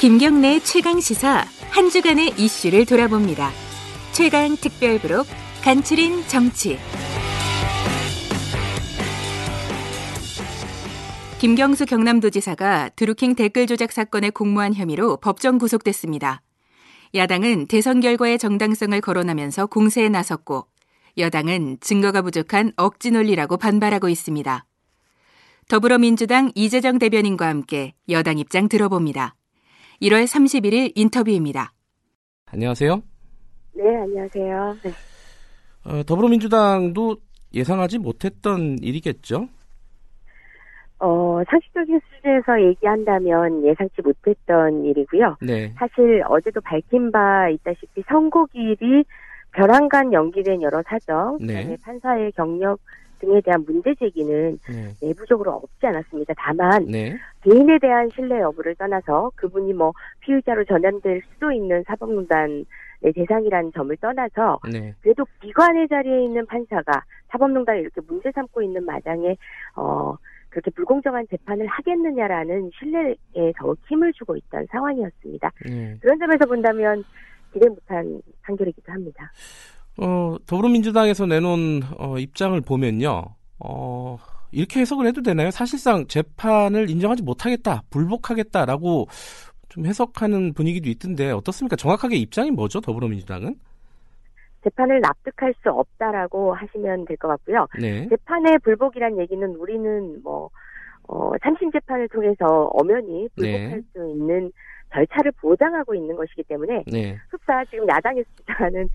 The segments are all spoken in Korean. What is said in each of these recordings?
김경래 최강 시사 한 주간의 이슈를 돌아봅니다. 최강 특별부록 간추린 정치. 김경수 경남도지사가 드루킹 댓글 조작 사건의 공모한 혐의로 법정 구속됐습니다. 야당은 대선 결과의 정당성을 거론하면서 공세에 나섰고 여당은 증거가 부족한 억지 논리라고 반발하고 있습니다. 더불어민주당 이재정 대변인과 함께 여당 입장 들어봅니다. 1월 31일 인터뷰입니다. 안녕하세요. 네, 안녕하세요. 네. 어, 더불어민주당도 예상하지 못했던 일이겠죠? 어, 상식적인 수준에서 얘기한다면 예상치 못했던 일이고요. 네. 사실 어제도 밝힌 바 있다시피 선고일이 벼랑간 연기된 여러 사정, 네. 판사의 경력 등에 대한 문제 제기는 네. 내부적으로 없지 않았습니다. 다만 네. 개인에 대한 신뢰 여부를 떠나서 그분이 뭐 피의자로 전환될 수도 있는 사법농단 의 대상이라는 점을 떠나서 네. 그래도 기관의 자리에 있는 판사가 사법농단을 이렇게 문제 삼고 있는 마당에 어 그렇게 불공정한 재판을 하겠느냐라는 신뢰에 더욱 힘을 주고 있던 상황이었습니다. 네. 그런 점에서 본다면 기대 못한 판결이기도 합니다. 어, 더불어민주당에서 내놓은 어, 입장을 보면요. 어, 이렇게 해석을 해도 되나요? 사실상 재판을 인정하지 못하겠다, 불복하겠다라고 좀 해석하는 분위기도 있던데 어떻습니까? 정확하게 입장이 뭐죠? 더불어민주당은? 재판을 납득할 수 없다라고 하시면 될 것 같고요. 네. 재판의 불복이란 얘기는 우리는 뭐 어, 참신 재판을 통해서 엄연히 불복할 네. 수 있는 절차를 보장하고 있는 것이기 때문에 네. 흡사 지금 야당에서 주장하는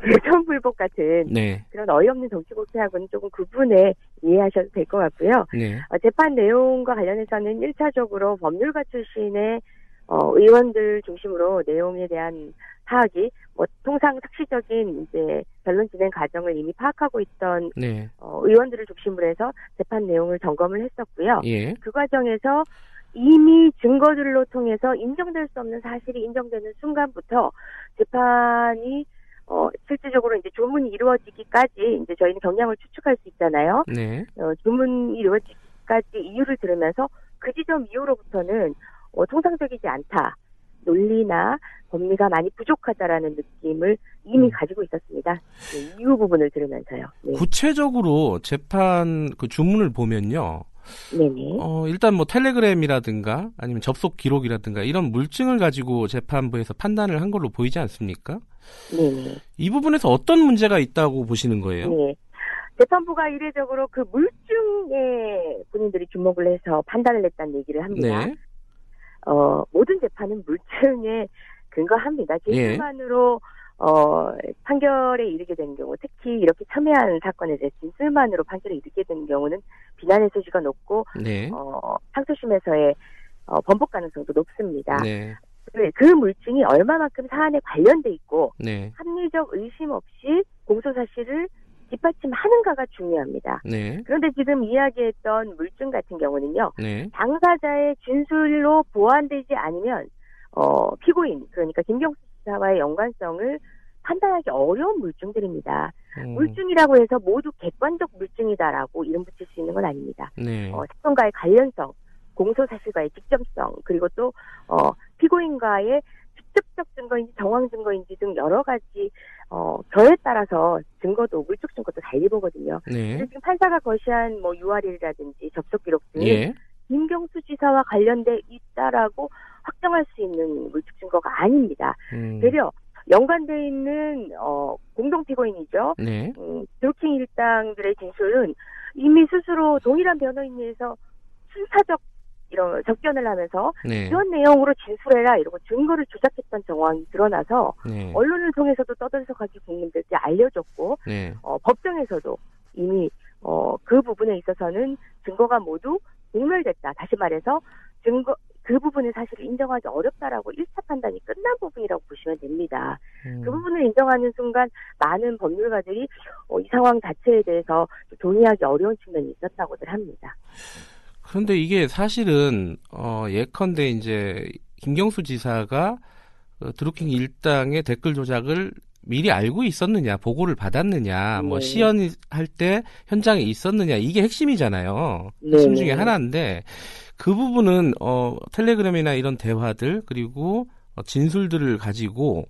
대선 불복 같은 네. 그런 어이없는 정치 국회하고는 조금 구분해 이해하셔도 될 것 같고요. 네. 어, 재판 내용과 관련해서는 1차적으로 법률가 출신의 어, 의원들 중심으로 내용에 대한 파악이 뭐 통상 삭시적인 이제 변론 진행 과정을 이미 파악하고 있던 네. 어, 의원들을 중심으로 해서 재판 내용을 점검을 했었고요. 예. 그 과정에서 이미 증거들로 통해서 인정될 수 없는 사실이 인정되는 순간부터 재판이 어, 실질적으로 이제 조문이 이루어지기까지 이제 저희는 경향을 추측할 수 있잖아요. 네. 어, 주문이 이루어지기까지 이유를 들으면서 그 지점 이후로부터는 어, 통상적이지 않다. 논리나 법리가 많이 부족하다라는 느낌을 이미 음. 가지고 있었습니다. 네, 이후 부분을 들으면서요. 네. 구체적으로 재판 그 주문을 보면요. 네네. 어, 일단 뭐 텔레그램이라든가 아니면 접속 기록이라든가 이런 물증을 가지고 재판부에서 판단을 한 걸로 보이지 않습니까? 네네. 이 부분에서 어떤 문제가 있다고 보시는 거예요? 네. 재판부가 이례적으로 그 물증에 본인들이 주목을 해서 판단을 했다는 얘기를 합니다. 네. 어, 모든 재판은 물증에 근거합니다. 예. 진술만으로 어, 판결에 이르게 되는 경우, 특히 이렇게 첨예한 사건에 대해 진술만으로 판결에 이르게 되는 경우는 비난의 소지가 높고 네. 어, 상소심에서의 어, 번복 가능성도 높습니다. 네. 그, 그 물증이 얼마만큼 사안에 관련돼 있고 네. 합리적 의심 없이 공소 사실을 뒷받침하는가가 중요합니다. 네. 그런데 지금 이야기했던 물증 같은 경우는요. 네. 당사자의 진술로 보완되지 않으면 어, 피고인 그러니까 김경수 지사와의 연관성을 판단하기 어려운 물증들입니다. 음, 물증이라고 해서 모두 객관적 물증이다라고 이름 붙일 수 있는 건 아닙니다. 네. 어, 사건과의 관련성, 공소 사실과의 직접성, 그리고 또 어, 피고인과의 직접적 증거인지 정황 증거인지 등 여러 가지 어, 결에 따라서 증거도 물적 증거도 달리 보거든요. 네. 지금 판사가 거시한 뭐 URL이라든지 접속 기록 등이 예. 김경수 지사와 관련돼 있다라고 확정할 수 있는 물적 증거가 아닙니다. 음, 되려 연관돼 있는 어, 공동 피고인이죠. 네. 음, 드루킹 일당들의 진술은 이미 스스로 동일한 변호인에서 순사적 이런 접견을 하면서 네. 이런 내용으로 진술해라 이러고 증거를 조작했던 정황이 드러나서 네. 언론을 통해서도 떠들썩하게 국민들께 알려졌고 네. 어, 법정에서도 이미 어, 그 부분에 있어서는 증거가 모두 공멸됐다. 다시 말해서 증거 그 부분의 사실을 인정하기 어렵다라고 1차 판단이 끝난 부분이라고 보시면 됩니다. 음, 그 부분을 인정하는 순간 많은 법률가들이 어, 이 상황 자체에 대해서 동의하기 어려운 측면이 있었다고들 합니다. 그런데 이게 사실은 어, 예컨대 이제 김경수 지사가 어, 드루킹 일당의 댓글 조작을 미리 알고 있었느냐, 보고를 받았느냐, 뭐 네. 시연할 때 현장에 있었느냐 이게 핵심이잖아요. 네, 핵심 네, 중에 네. 하나인데 그 부분은 어 텔레그램이나 이런 대화들 그리고 어, 진술들을 가지고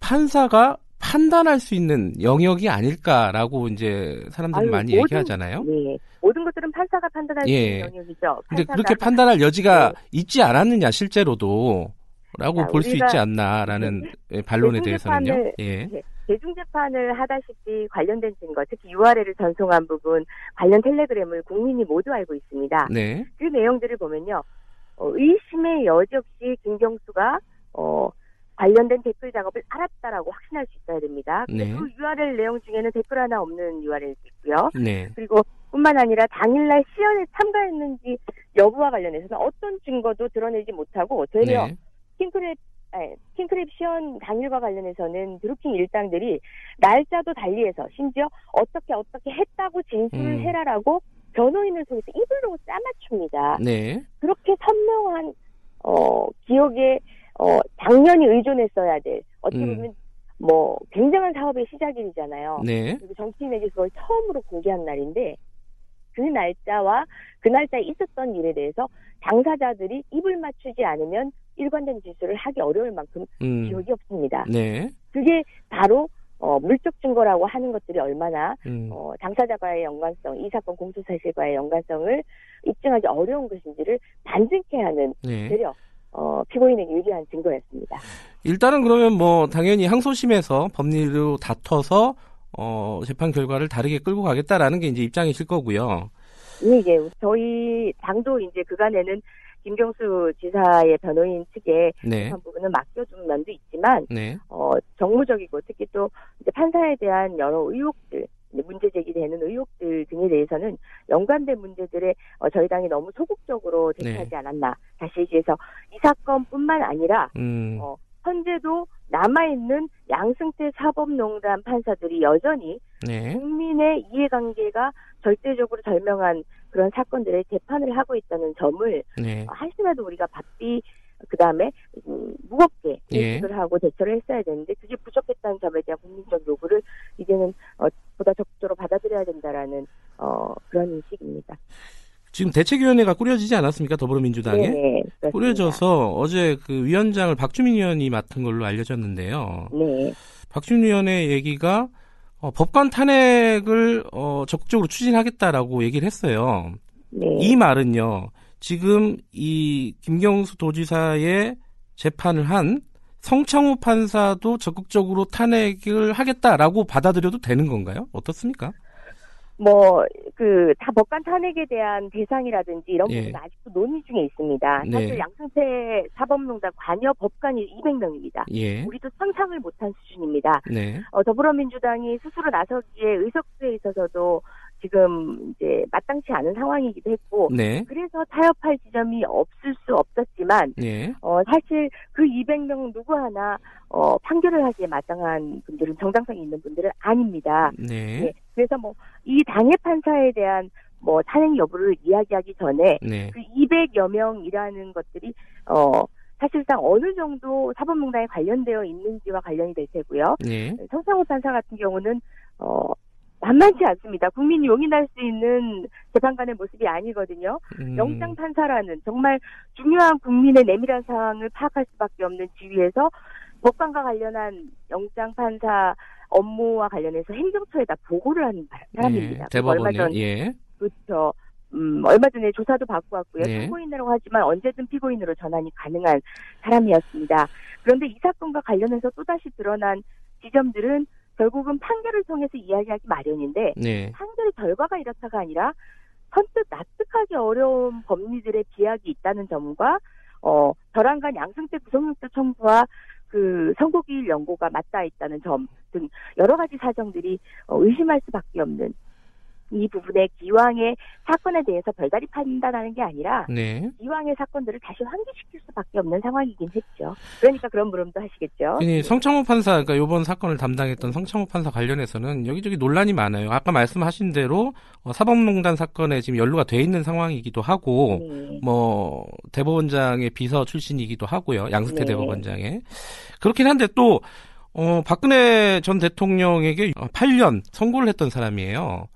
판사가 판단할 수 있는 영역이 아닐까라고 이제 사람들이 아유, 많이 모든- 얘기하잖아요. 네. 모든 것들은 판사가 판단할 수 예. 있는 영역이죠. 근데 그렇게 판단할 여지가 네. 있지 않았느냐 실제로도 라고 자, 볼수 있지 않나라는 예, 반론에 대해서는요. 예. 네. 대중재판을 하다시피 관련된 증거, 특히 URL을 전송한 부분, 관련 텔레그램을 국민이 모두 알고 있습니다. 네. 그 내용들을 보면요. 어, 의심의 여지 없이 김경수가 어, 관련된 댓글 작업을 알았다라고 확신할 수 있어야 됩니다. 네. 그 URL 내용 중에는 댓글 하나 없는 URL도 있고요. 네. 그리고 뿐만 아니라 당일날 시연에 참가했는지 여부와 관련해서는 어떤 증거도 드러내지 못하고 되려 네. 킹크랩 아니, 킹크랩 시연 당일과 관련해서는 드루킹 일당들이 날짜도 달리해서 심지어 어떻게 어떻게 했다고 진술을 음. 해라라고 변호인을 통해서 입으로 짜맞춥니다. 네. 그렇게 선명한 어 기억에 어 당연히 의존했어야 될 어떻게 음. 보면 뭐 굉장한 사업의 시작일이잖아요. 네. 그리고 정치인에게 그걸 처음으로 공개한 날인데 그 날짜와 그 날짜에 있었던 일에 대해서 당사자들이 입을 맞추지 않으면 일관된 진술을 하기 어려울 만큼 음. 기억이 없습니다. 네. 그게 바로 어, 물적 증거라고 하는 것들이 얼마나 음. 어, 당사자과의 연관성, 이 사건 공소 사실과의 연관성을 입증하기 어려운 것인지를 반증케 하는 네. 되려 어, 피고인에게 유리한 증거였습니다. 일단은 그러면 뭐 당연히 항소심에서 법리로 다퉈서 어 재판 결과를 다르게 끌고 가겠다라는 게 이제 입장이실 거고요. 예, 예. 저희 당도 이제 그간에는 김경수 지사의 변호인 측에 네. 한 부분은 맡겨준 면도 있지만 네. 어, 정무적이고 특히 또 이제 판사에 대한 여러 의혹들 문제 제기되는 의혹들 등에 대해서는 연관된 문제들에 어, 저희 당이 너무 소극적으로 대처하지 네. 않았나 다시 얘기해서 이 사건뿐만 아니라 음. 어, 현재도 남아있는 양승태 사법농단 판사들이 여전히 네. 국민의 이해관계가 절대적으로 절명한 그런 사건들의 재판을 하고 있다는 점을 네. 한심해도 우리가 바삐 그 다음에 음, 무겁게 예. 인식을 하고 대처를 했어야 되는데 그게 부족했다는 점에 대한 국민적 요구를 이제는 어, 보다 적극적으로 받아들여야 된다라는 어, 그런 인식입니다. 지금 대책위원회가 꾸려지지 않았습니까? 더불어민주당에 네, 그렇습니다. 꾸려져서 어제 그 위원장을 박주민 의원이 맡은 걸로 알려졌는데요. 네, 박주민 의원의 얘기가 어, 법관 탄핵을 어, 적극적으로 추진하겠다라고 얘기를 했어요. 네, 이 말은요. 지금 이 김경수 도지사의 재판을 한 성창호 판사도 적극적으로 탄핵을 하겠다라고 받아들여도 되는 건가요? 어떻습니까? 뭐 그 다 법관 탄핵에 대한 대상이라든지 이런 예. 부분은 아직도 논의 중에 있습니다. 네. 사실 양승태 사법농단 관여 법관이 200명입니다. 예. 우리도 상상을 못한 수준입니다. 네. 어, 더불어민주당이 스스로 나서기에 의석수에 있어서도 지금 이제 마땅치 않은 상황이기도 했고 네. 그래서 타협할 지점이 없을 수 없었지만 네. 어, 사실 그 200명 누구 하나 어, 판결을 하기에 마땅한 분들은 정당성이 있는 분들은 아닙니다. 네. 네. 그래서 뭐 이 당해 판사에 대한 뭐 탄핵 여부를 이야기하기 전에 네. 그 200여 명이라는 것들이 어 사실상 어느 정도 사법농단에 관련되어 있는지와 관련이 될 테고요. 네. 성상호 판사 같은 경우는 어 만만치 않습니다. 국민이 용인할 수 있는 재판관의 모습이 아니거든요. 음, 영장 판사라는 정말 중요한 국민의 내밀한 상황을 파악할 수밖에 없는 지위에서 법관과 관련한 영장 판사 업무와 관련해서 행정처에다 보고를 하는 사람입니다. 예, 얼마 대법원에 전 예. 그렇죠. 음, 얼마 전에 조사도 받고 왔고요. 네. 피고인이라고 하지만 언제든 피고인으로 전환이 가능한 사람이었습니다. 그런데 이 사건과 관련해서 또다시 드러난 지점들은 결국은 판결을 통해서 이야기하기 마련인데 네. 판결의 결과가 이렇다가 아니라 선뜻 납득하기 어려운 법리들의 비약이 있다는 점과 어, 결함간 양승태 구속영장 청구와 그 선고기일 연고가 맞닿아 있다는 점 등 여러 가지 사정들이 어, 의심할 수밖에 없는 이 부분에 기왕의 사건에 대해서 별다리 판단하는 게 아니라 네. 기왕의 사건들을 다시 환기시킬 수밖에 없는 상황이긴 했죠. 그러니까 그런 물음도 하시겠죠. 이 성창호 판사, 그러니까 이번 사건을 담당했던 성창호 판사 관련해서는 여기저기 논란이 많아요. 아까 말씀하신 대로 어, 사법농단 사건에 지금 연루가 돼 있는 상황이기도 하고, 네. 뭐 대법원장의 비서 출신이기도 하고요. 양승태 네. 대법원장의 그렇긴 한데 또 어, 박근혜 전 대통령에게 8년 선고를 했던 사람이에요.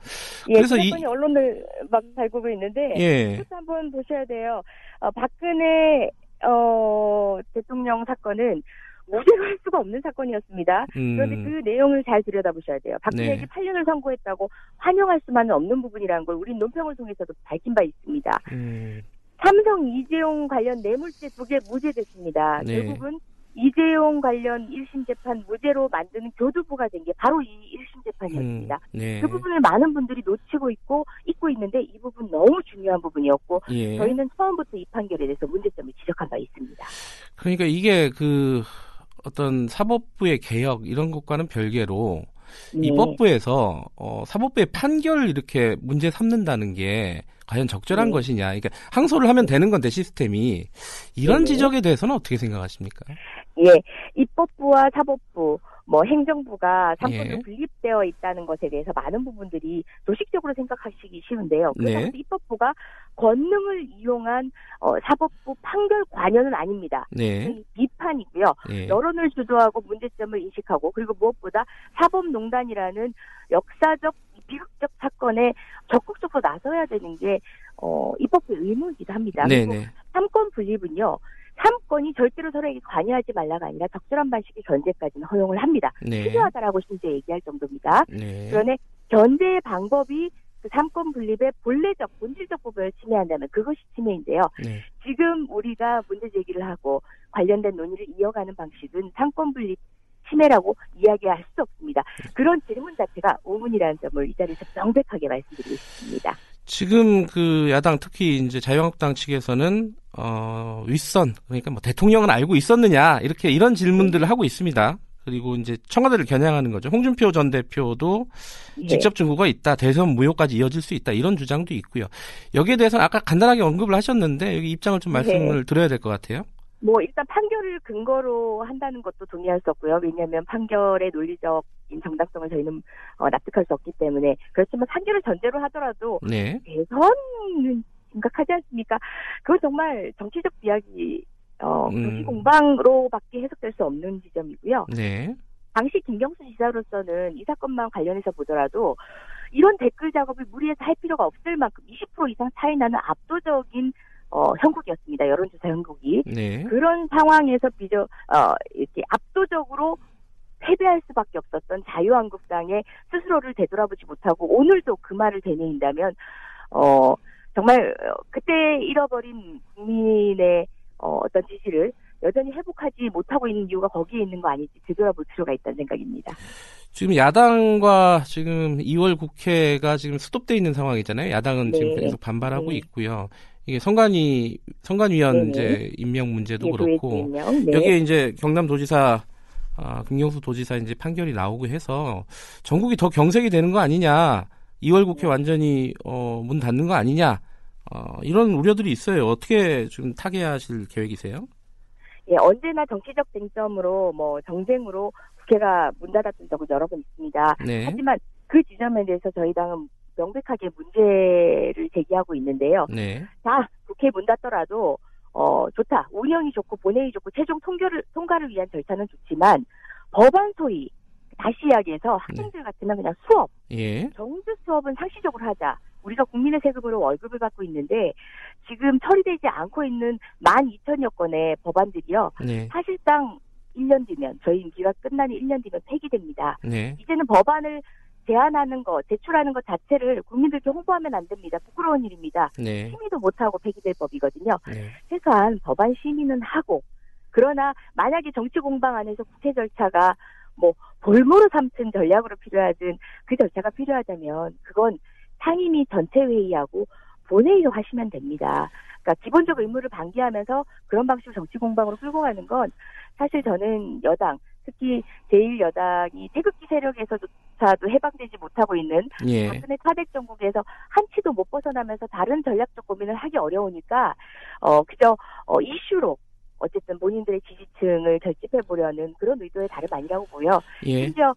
예, 그래서 이- 이 언론을 막 달구고 있는데 예. 한번 보셔야 돼요. 어, 박근혜 어, 대통령 사건은 무죄로 할 수가 없는 사건이었습니다. 그런데 음, 그 내용을 잘 들여다보셔야 돼요. 박근혜에게 네. 8년을 선고했다고 환영할 수만은 없는 부분이라는 걸 우리 논평을 통해서도 밝힌 바 있습니다. 음, 삼성 이재용 관련 뇌물죄 두 개 무죄됐습니다. 네. 결국은 이재용 관련 1심 재판 무죄로 만드는 교두부가 된 게 바로 이 1심 재판이었습니다. 음, 네. 그 부분을 많은 분들이 놓치고 있고 잊고 있는데 이 부분 너무 중요한 부분이었고 예. 저희는 처음부터 이 판결에 대해서 문제점을 지적한 바 있습니다. 그러니까 이게 그 어떤 사법부의 개혁 이런 것과는 별개로 네. 입법부에서 어, 사법부의 판결을 이렇게 문제 삼는다는 게 과연 적절한 네. 것이냐. 그러니까 항소를 하면 되는 건데 시스템이 이런 네. 지적에 대해서는 어떻게 생각하십니까? 예, 입법부와 사법부, 뭐 행정부가 삼권으로 예. 분립되어 있다는 것에 대해서 많은 부분들이 도식적으로 생각하시기 쉬운데요. 네. 그래서 입법부가 권능을 이용한 어, 사법부 판결 관여는 아닙니다. 네. 비판이고요. 예. 여론을 주도하고 문제점을 인식하고 그리고 무엇보다 사법농단이라는 역사적 비극적 사건에 적극적으로 나서야 되는 게 어, 입법부의 의무이기도 합니다. 네, 그리고 네. 삼권 분립은요. 삼권이 절대로 서로에게 관여하지 말라가 아니라 적절한 방식의 견제까지는 허용을 합니다. 네. 필요하다라고 심지어 얘기할 정도입니다. 네. 그런데 견제의 방법이 그 삼권 분립의 본래적 본질적 부분을 침해한다면 그것이 침해인데요. 네. 지금 우리가 문제 제기를 하고 관련된 논의를 이어가는 방식은 삼권 분립 침해라고 이야기할 수 없습니다. 그런 질문 자체가 오문이라는 점을 이 자리에서 명백하게 말씀드리고 싶습니다. 지금 그 야당 특히 이제 자유한국당 측에서는 어 윗선 그러니까 뭐 대통령은 알고 있었느냐 이렇게 이런 질문들을 하고 있습니다. 그리고 이제 청와대를 겨냥하는 거죠. 홍준표 전 대표도 예. 직접 증거가 있다. 대선 무효까지 이어질 수 있다. 이런 주장도 있고요. 여기에 대해서는 아까 간단하게 언급을 하셨는데 여기 입장을 좀 말씀을 드려야 될 것 같아요. 뭐 일단 판결을 근거로 한다는 것도 동의할 수 없고요. 왜냐하면 판결의 논리적인 정당성을 저희는 어, 납득할 수 없기 때문에 그렇지만 판결을 전제로 하더라도 네. 대선은 심각하지 않습니까? 그건 정말 정치적 비약이 어, 음. 도시 공방으로밖에 해석될 수 없는 지점이고요. 네. 당시 김경수 지사로서는 이 사건만 관련해서 보더라도 이런 댓글 작업을 무리해서 할 필요가 없을 만큼 20% 이상 차이 나는 압도적인 어, 형국이었습니다. 여론조사 형국이. 네. 그런 상황에서 비저 어 이렇게 압도적으로 패배할 수밖에 없었던 자유한국당의 스스로를 되돌아보지 못하고 오늘도 그 말을 되뇌인다면 어 정말 어, 그때 잃어버린 국민의 어, 어떤 지지를 여전히 회복하지 못하고 있는 이유가 거기에 있는 거 아닐지 되돌아볼 필요가 있다는 생각입니다. 지금 야당과 지금 2월 국회가 지금 스톱돼 있는 상황이잖아요. 야당은 지금 네. 계속 반발하고 네. 있고요. 이게 선관위 선관위원 네네. 이제 임명 문제도 예, 그렇고. 네. 여기에 이제 경남도지사 아, 김경수 도지사 이제 판결이 나오고 해서 전국이 더 경색이 되는 거 아니냐? 2월 국회 완전히 어, 문 닫는 거 아니냐? 어, 이런 우려들이 있어요. 어떻게 좀 타개하실 계획이세요? 예, 언제나 정치적 쟁점으로 뭐 정쟁으로 국회가 문 닫았던 적은 여러 번 있습니다. 네. 하지만 그 지점에 대해서 저희 당은 명백하게 문제를 제기하고 있는데요. 네. 자, 국회 문 닫더라도 어 좋다. 운영이 좋고 본회의 좋고 최종 통결을 통과를 위한 절차는 좋지만 법안 소위 다시 이야기해서 학생들 같으면 그냥 수업, 예. 정규 수업은 상시적으로 하자. 우리가 국민의 세금으로 월급을 받고 있는데 지금 처리되지 않고 있는 12,000여 건의 법안들이요. 네. 사실상 1년 뒤면 저희 임기가 끝나는 1년 뒤면 폐기됩니다. 네. 이제는 법안을 제안하는 것, 제출하는 것 자체를 국민들께 홍보하면 안 됩니다. 부끄러운 일입니다. 네. 심의도 못하고 폐기될 법이거든요. 네. 최소한 법안 심의는 하고 그러나 만약에 정치 공방 안에서 국회 절차가 뭐 볼모로 삼든 전략으로 필요하든 그 절차가 필요하다면 그건 상임위 전체 회의하고 본회의로 하시면 됩니다. 그러니까 기본적 의무를 방기하면서 그런 방식으로 정치 공방으로 끌고 가는 건 사실 저는 여당 특히 제1여당이 태극기 세력에서조차도 해방되지 못하고 있는 예. 박근혜 차백 정국에서 한 치도 못 벗어나면서 다른 전략적 고민을 하기 어려우니까 어 그저 어 이슈로 어쨌든 본인들의 지지층을 결집해 보려는 그런 의도의 다름 아니라고 보여. 예. 심지어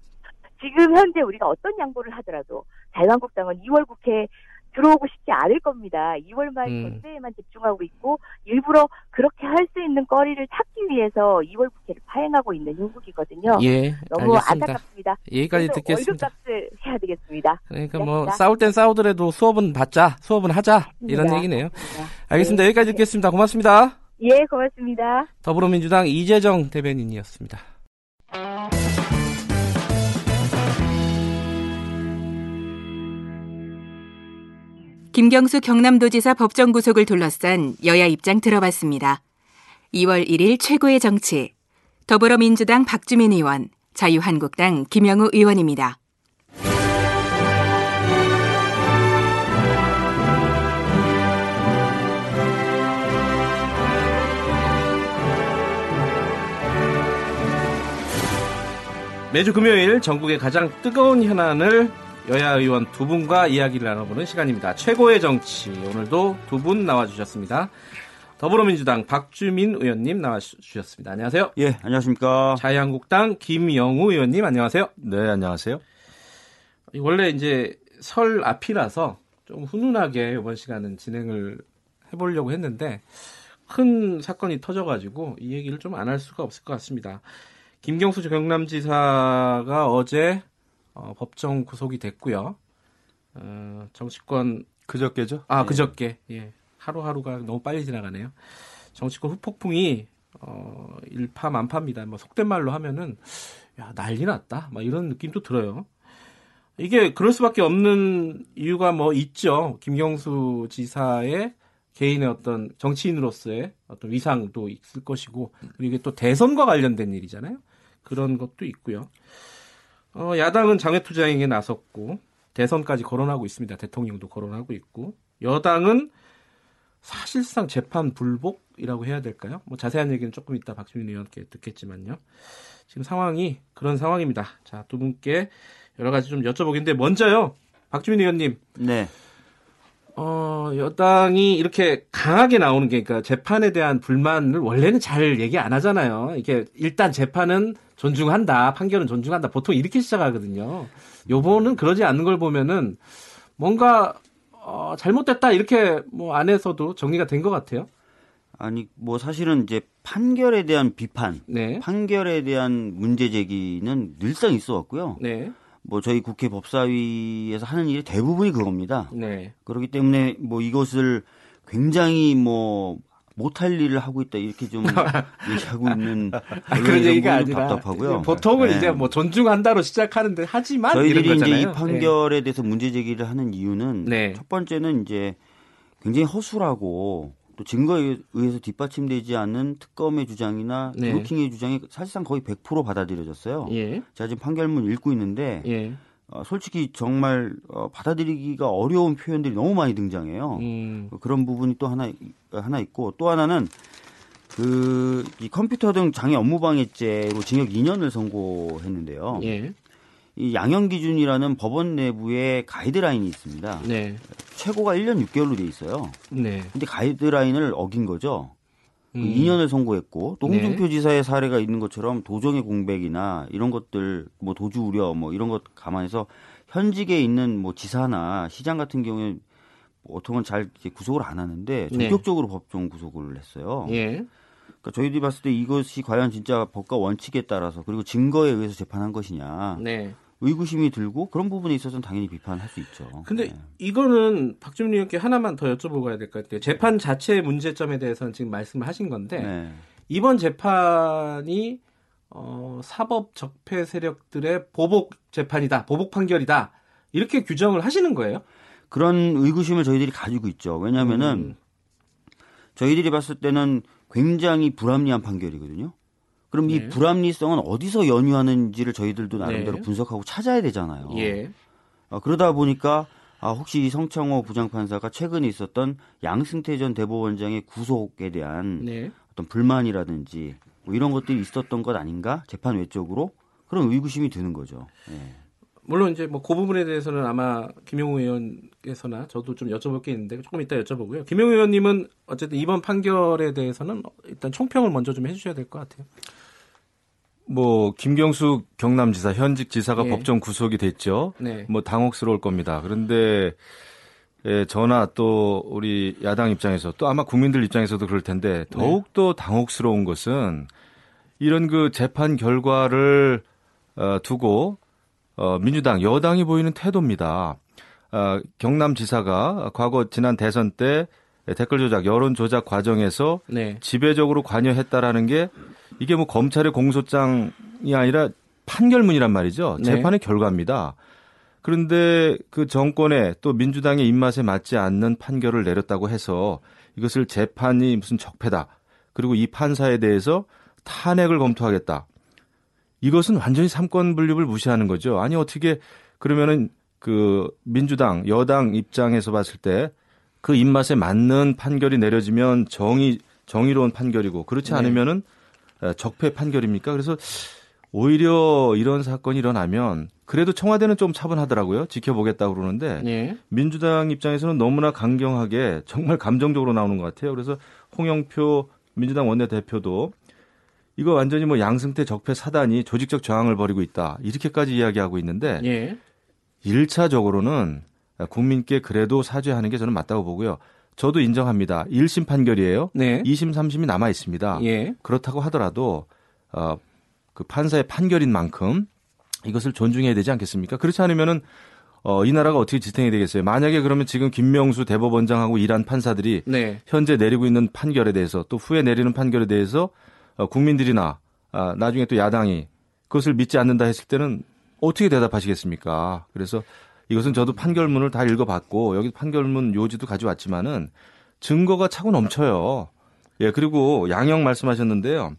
지금 현재 우리가 어떤 양보를 하더라도 자유한국당은 2월 국회 들어오고 싶지 않을 겁니다. 2월 말 음. 전대에만 집중하고 있고 일부러 그렇게 할 수 있는 거리를 찾기 위해서 2월 국회를 파행하고 있는 형국이거든요. 예, 너무 알겠습니다. 안타깝습니다. 여기까지 듣겠습니다. 월급값을 해야 되겠습니다. 그러니까 뭐 고맙습니다. 싸울 땐 싸우더라도 수업은 받자, 수업은 하자 이런 맞습니다. 얘기네요. 네. 알겠습니다. 여기까지 듣겠습니다. 고맙습니다. 예, 고맙습니다. 더불어민주당 이재정 대변인이었습니다. 김경수 경남도지사 법정 구속을 둘러싼 여야 입장 들어봤습니다. 2월 1일 최고의 정치 더불어민주당 박주민 의원, 자유한국당 김영우 의원입니다. 매주 금요일 전국의 가장 뜨거운 현안을 여야 의원 두 분과 이야기를 나눠보는 시간입니다. 최고의 정치 오늘도 두 분 나와주셨습니다. 더불어민주당 박주민 의원님 나와주셨습니다. 안녕하세요. 예, 안녕하십니까. 자유한국당 김영우 의원님 안녕하세요. 네, 안녕하세요. 원래 이제 설 앞이라서 좀 훈훈하게 이번 시간은 진행을 해보려고 했는데 큰 사건이 터져가지고 이 얘기를 좀 안 할 수가 없을 것 같습니다. 김경수 경남지사가 어제 어, 법정 구속이 됐고요. 어, 정치권 그저께죠? 아 예. 그저께 예 하루하루가 너무 빨리 지나가네요. 정치권 후폭풍이 어, 일파만파입니다. 뭐 속된 말로 하면은 야 난리 났다. 막 이런 느낌도 들어요. 이게 그럴 수밖에 없는 이유가 뭐 있죠. 김경수 지사의 개인의 어떤 정치인으로서의 어떤 위상도 있을 것이고 그리고 이게 또 대선과 관련된 일이잖아요. 그런 것도 있고요. 어, 야당은 장외투쟁에 나섰고 대선까지 거론하고 있습니다. 대통령도 거론하고 있고 여당은 사실상 재판 불복이라고 해야 될까요? 뭐 자세한 얘기는 조금 이따 박주민 의원께 듣겠지만요. 지금 상황이 그런 상황입니다. 자, 두 분께 여러 가지 좀 여쭤보겠는데 먼저요. 박주민 의원님, 네. 어, 여당이 이렇게 강하게 나오는 게, 그러니까 재판에 대한 불만을 원래는 잘 얘기 안 하잖아요. 이게 일단 재판은 존중한다, 판결은 존중한다. 보통 이렇게 시작하거든요. 요번은 그러지 않는 걸 보면은 뭔가 어, 잘못됐다 이렇게 뭐 안에서도 정리가 된 것 같아요. 아니, 뭐 사실은 이제 판결에 대한 비판, 네, 판결에 대한 문제 제기는 늘상 있어 왔고요. 네, 뭐 저희 국회 법사위에서 하는 일이 대부분이 그겁니다. 네, 그렇기 때문에 뭐 이것을 굉장히 뭐 못할 일을 하고 있다 이렇게 좀 얘기하고 있는 아, 그런 얘기가 아니라 답답하고요. 보통은 네. 이제 뭐 존중한다로 시작하는데 하지만 저희들이 이제. 이 판결에 대해서 문제 제기를 하는 이유는 네. 첫 번째는 이제 굉장히 허술하고 또 증거에 의해서 뒷받침되지 않는 특검의 주장이나 네. 드루킹의 주장이 사실상 거의 100% 받아들여졌어요. 예, 제가 지금 판결문 읽고 있는데 예, 어, 솔직히 정말 어, 받아들이기가 어려운 표현들이 너무 많이 등장해요. 음, 그런 부분이 또 하나 하나 있고 또 하나는 그 이 컴퓨터 등 장애 업무 방해죄로 징역 2년을 선고했는데요. 예, 이 양형 기준이라는 법원 내부에 가이드라인이 있습니다. 네, 최고가 1년 6개월로 돼 있어요. 네, 근데 가이드라인을 어긴 거죠. 그 음, 2년을 선고했고 또 네. 홍준표 지사의 사례가 있는 것처럼 도정의 공백이나 이런 것들 뭐 도주 우려 뭐 이런 것 감안해서 현직에 있는 뭐 지사나 시장 같은 경우에 보통은 잘 구속을 안 하는데 네. 전격적으로 법정 구속을 했어요. 예, 그러니까 저희들이 봤을 때 이것이 과연 진짜 법과 원칙에 따라서 그리고 증거에 의해서 재판한 것이냐 네. 의구심이 들고 그런 부분에 있어서는 당연히 비판할 수 있죠. 근데 네. 이거는 박주민 의원께 하나만 더 여쭤보고 가야 될 것 같아요. 재판 자체의 문제점에 대해서는 지금 말씀을 하신 건데 네. 이번 재판이 어, 사법 적폐 세력들의 보복 재판이다, 보복 판결이다 이렇게 규정을 하시는 거예요? 그런 의구심을 저희들이 가지고 있죠. 왜냐하면은 음, 저희들이 봤을 때는 굉장히 불합리한 판결이거든요. 그럼 네. 이 불합리성은 어디서 연유하는지를 저희들도 나름대로 네. 분석하고 찾아야 되잖아요. 예, 어, 그러다 보니까 아, 혹시 이 성창호 부장판사가 최근에 있었던 양승태 전 대법원장의 구속에 대한 네, 어떤 불만이라든지 뭐 이런 것들이 있었던 것 아닌가 재판 외적으로 그런 의구심이 드는 거죠. 예. 물론 이제 뭐 그 부분에 대해서는 아마 김용우 의원께서나 저도 좀 여쭤볼 게 있는데 조금 이따 여쭤보고요. 김용우 의원님은 어쨌든 이번 판결에 대해서는 일단 총평을 먼저 좀 해주셔야 될 것 같아요. 뭐 김경수 경남지사 현직 지사가 예. 법정 구속이 됐죠. 네, 뭐 당혹스러울 겁니다. 그런데 예, 저나 또 우리 야당 입장에서 또 아마 국민들 입장에서도 그럴 텐데 더욱 더 당혹스러운 것은 이런 그 재판 결과를 어, 두고 어, 민주당 여당이 보이는 태도입니다. 어, 경남지사가 과거 지난 대선 때 댓글 조작, 여론 조작 과정에서 네. 지배적으로 관여했다라는 게 이게 뭐 검찰의 공소장이 아니라 판결문이란 말이죠. 네. 재판의 결과입니다. 그런데 그 정권의 또 민주당의 입맛에 맞지 않는 판결을 내렸다고 해서 이것을 재판이 무슨 적폐다. 그리고 이 판사에 대해서 탄핵을 검토하겠다. 이것은 완전히 삼권 분립을 무시하는 거죠. 아니 어떻게 그러면은 그 민주당 여당 입장에서 봤을 때 그 입맛에 맞는 판결이 내려지면 정의 정의로운 판결이고 그렇지 네. 않으면은 어, 적폐 판결입니까? 그래서 오히려 이런 사건이 일어나면 그래도 청와대는 좀 차분하더라고요. 지켜보겠다고 그러는데 네. 민주당 입장에서는 너무나 강경하게 정말 감정적으로 나오는 것 같아요. 그래서 홍영표 민주당 원내대표도 이거 완전히 뭐 양승태 적폐 사단이 조직적 저항을 벌이고 있다. 이렇게까지 이야기하고 있는데 예. 일차적으로는 국민께 그래도 사죄하는 게 저는 맞다고 보고요. 저도 인정합니다. 1심 판결이에요. 네. 2심, 3심이 남아 있습니다. 예. 그렇다고 하더라도 어, 그 판사의 판결인 만큼 이것을 존중해야 되지 않겠습니까? 그렇지 않으면은 어, 이 나라가 어떻게 지탱이 되겠어요? 만약에 그러면 지금 김명수 대법원장하고 일한 판사들이 네. 현재 내리고 있는 판결에 대해서 또 후에 내리는 판결에 대해서 어, 국민들이나 아, 나중에 또 야당이 그것을 믿지 않는다 했을 때는 어떻게 대답하시겠습니까? 그래서 이것은 저도 판결문을 다 읽어봤고 여기 판결문 요지도 가져왔지만은 증거가 차고 넘쳐요. 예 그리고 양형 말씀하셨는데요.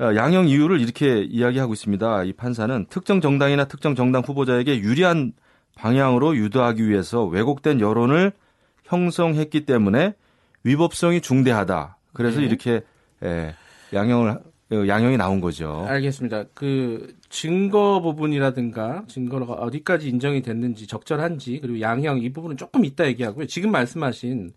어, 양형 이유를 이렇게 이야기하고 있습니다. 이 판사는 특정 정당이나 특정 정당 후보자에게 유리한 방향으로 유도하기 위해서 왜곡된 여론을 형성했기 때문에 위법성이 중대하다. 그래서 네. 이렇게 예, 양형을 어, 양형이 나온 거죠. 알겠습니다. 그 증거 부분이라든가 증거가 어디까지 인정이 됐는지 적절한지 그리고 양형 이 부분은 조금 이따 얘기하고요. 지금 말씀하신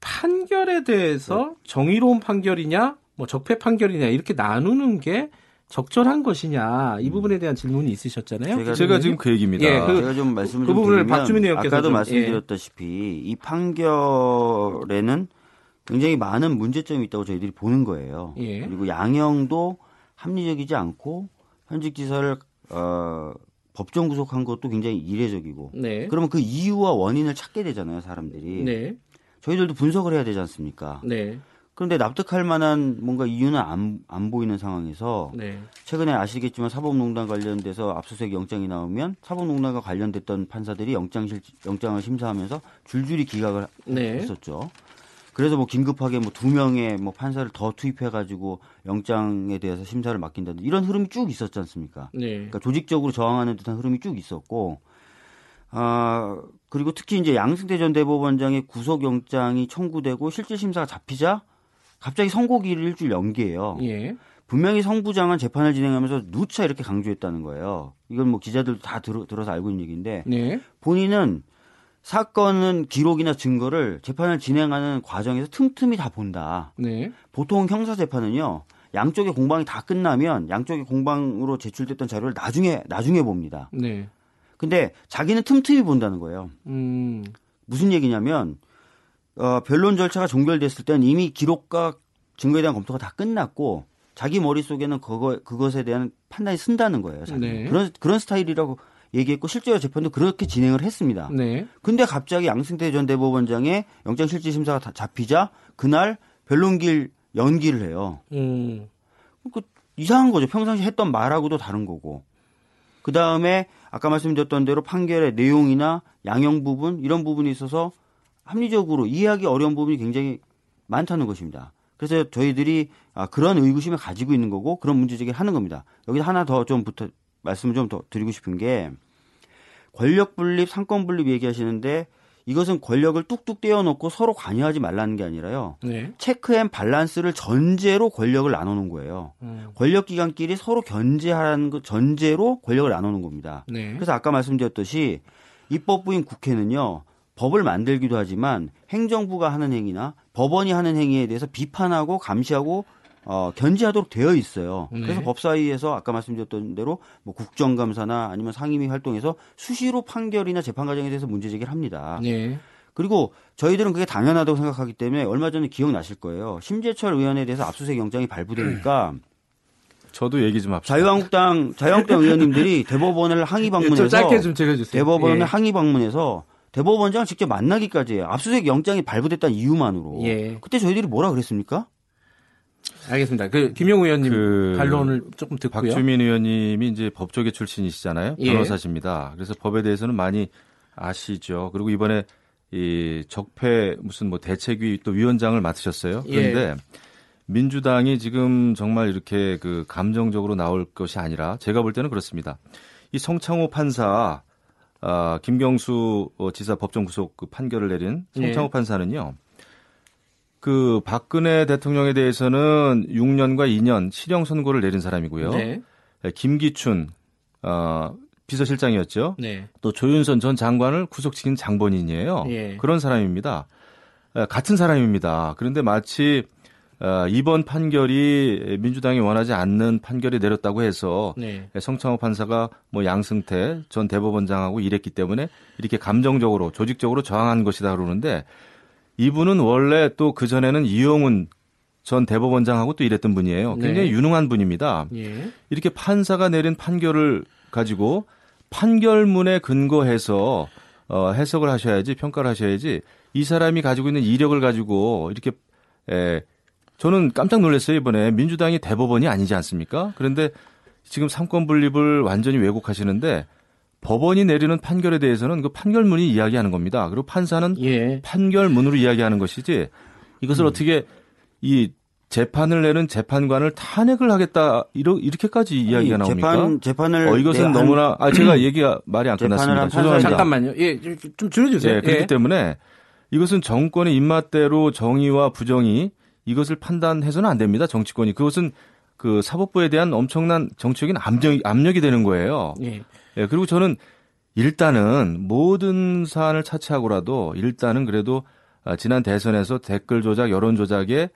판결에 대해서 정의로운 판결이냐, 뭐 적폐 판결이냐 이렇게 나누는 게 적절한 것이냐 이 부분에 대한 질문이 있으셨잖아요. 제가 제가 지금 그 얘기입니다. 예, 그- 제가 좀 말씀을 그좀 부분을 박주민 의원께서 아까도 좀, 말씀드렸다시피 이 판결에는 굉장히 많은 문제점이 있다고 저희들이 보는 거예요. 예. 그리고 양형도 합리적이지 않고 현직 지사를 어, 법정 구속한 것도 굉장히 이례적이고 네. 그러면 그 이유와 원인을 찾게 되잖아요, 사람들이. 네. 저희들도 분석을 해야 되지 않습니까? 네. 그런데 납득할 만한 뭔가 이유는 안, 안 보이는 상황에서 네. 최근에 아시겠지만 사법농단 관련돼서 압수수색 영장이 나오면 사법농단과 관련됐던 판사들이 영장 실 영장을 심사하면서 줄줄이 기각을 네. 했었죠. 그래서 뭐 긴급하게 뭐 두 명의 뭐 판사를 더 투입해 가지고 영장에 대해서 심사를 맡긴다든 이런 흐름이 쭉 있었지 않습니까? 네. 그러니까 조직적으로 저항하는 듯한 흐름이 쭉 있었고 아 그리고 특히 이제 양승태 전 대법원장의 구속영장이 청구되고 실질 심사가 잡히자 갑자기 선고기를 일주일 연기해요. 예. 분명히 성 부장은 재판을 진행하면서 누차 이렇게 강조했다는 거예요. 이건 뭐 기자들도 다 들어, 들어서 알고 있는 얘기인데 네. 본인은 사건은 기록이나 증거를 재판을 진행하는 과정에서 틈틈이 다 본다. 네. 보통 형사 재판은요. 양쪽의 공방이 다 끝나면 양쪽의 공방으로 제출됐던 자료를 나중에 나중에 봅니다. 네. 근데 자기는 틈틈이 본다는 거예요. 음. 무슨 얘기냐면 어, 변론 절차가 종결됐을 때는 이미 기록과 증거에 대한 검토가 다 끝났고 자기 머릿속에는 그거 그것에 대한 판단이 쓴다는 거예요. 자기는. 네. 그런 그런 스타일이라고 얘기했고 실제로 재판도 그렇게 진행을 했습니다. 네. 근데 갑자기 양승태 전 대법원장의 영장 실질 심사가 다 잡히자 그날 변론길 연기를 해요. 음. 그 이상한 거죠. 평상시 했던 말하고도 다른 거고. 그 다음에 아까 말씀드렸던 대로 판결의 내용이나 양형 부분 이런 부분이 있어서 합리적으로 이해하기 어려운 부분이 굉장히 많다는 것입니다. 그래서 저희들이 아, 그런 의구심을 가지고 있는 거고 그런 문제 제기를 하는 겁니다. 여기 하나 더좀 부터 말씀을 좀 더 드리고 싶은 게 권력 분립, 삼권 분립 얘기하시는데 이것은 권력을 뚝뚝 떼어놓고 서로 관여하지 말라는 게 아니라요. 네. check and balance를 전제로 권력을 나눠놓은 거예요. 음. 권력 기관끼리 서로 견제하라는 그 전제로 권력을 나누는 겁니다. 네. 그래서 아까 말씀드렸듯이 입법부인 국회는요. 법을 만들기도 하지만 행정부가 하는 행위나 법원이 하는 행위에 대해서 비판하고 감시하고 어, 견제하도록 되어 있어요. 네. 그래서 법사위에서 아까 말씀드렸던 대로 뭐 국정감사나 아니면 상임위 활동에서 수시로 판결이나 재판 과정에 대해서 문제 제기를 합니다. 네. 그리고 저희들은 그게 당연하다고 생각하기 때문에 얼마 전에 기억나실 거예요. 심재철 의원에 대해서 압수수색 영장이 발부되니까 저도 얘기 좀 합시다. 자유한국당 자유한국당 의원님들이 대법원을 항의 방문해서 좀 짧게 좀 적어주세요. 대법원을 예. 항의 방문해서 대법원장을 직접 만나기까지. 압수수색 영장이 발부됐다는 이유만으로. 예. 그때 저희들이 뭐라 그랬습니까? 알겠습니다. 그 김용 의원님 그 반론을 조금 듣고요. 박주민 의원님이 이제 법조계 출신이시잖아요. 예. 변호사십니다. 그래서 법에 대해서는 많이 아시죠. 그리고 이번에 이 적폐 무슨 뭐 대책위 또 위원장을 맡으셨어요. 예. 그런데 민주당이 지금 정말 이렇게 그 감정적으로 나올 것이 아니라 제가 볼 때는 그렇습니다. 이 성창호 판사 아, 김경수 어, 지사 법정 구속 그 판결을 내린 성창호 예. 판사는요. 그 박근혜 대통령에 대해서는 6년과 2년 실형 선고를 내린 사람이고요. 네. 예, 김기춘 어, 비서실장이었죠. 네. 또 조윤선 전 장관을 구속시킨 장본인이에요. 예. 그런 사람입니다. 에, 같은 사람입니다. 그런데 마치 어, 이번 판결이 민주당이 원하지 않는 판결이 내렸다고 해서 네. 에, 성창호 판사가 뭐 양승태 전 대법원장하고 일했기 때문에 이렇게 감정적으로 조직적으로 저항한 것이다 그러는데 이분은 원래 또 그 전에는 이용훈 전 대법원장하고 또 일했던 분이에요. 굉장히 네. 유능한 분입니다. 예. 이렇게 판사가 내린 판결을 가지고 판결문에 근거해서 어, 해석을 하셔야지 평가를 하셔야지 이 사람이 가지고 있는 이력을 가지고 이렇게 에, 저는 깜짝 놀랐어요 이번에 민주당이 대법원이 아니지 않습니까? 그런데 지금 삼권 분립을 완전히 왜곡하시는데 법원이 내리는 판결에 대해서는 그 판결문이 이야기하는 겁니다. 그리고 판사는 예. 판결문으로 이야기하는 것이지 음. 이것을 어떻게 이 재판을 내는 재판관을 탄핵을 하겠다 이렇게까지 이야기가 나옵니까? 재판 재판을 어, 이것은 내- 한- 너무나 아 제가 얘기가 말이 안 끝났습니다. 한 죄송합니다. 잠깐만요. 예, 좀- 좀 줄여주세요. 예, 그렇기 예. 때문에 이것은 정권의 입맛대로 정의와 부정이 이것을 판단해서는 안 됩니다. 정치권이 그것은 그 사법부에 대한 엄청난 정치적인 압력, 압력이 되는 거예요. 예. 예, 그리고 저는 일단은 모든 사안을 차치하고라도 일단은 그래도 아, 지난 대선에서 댓글 조작, 여론 조작의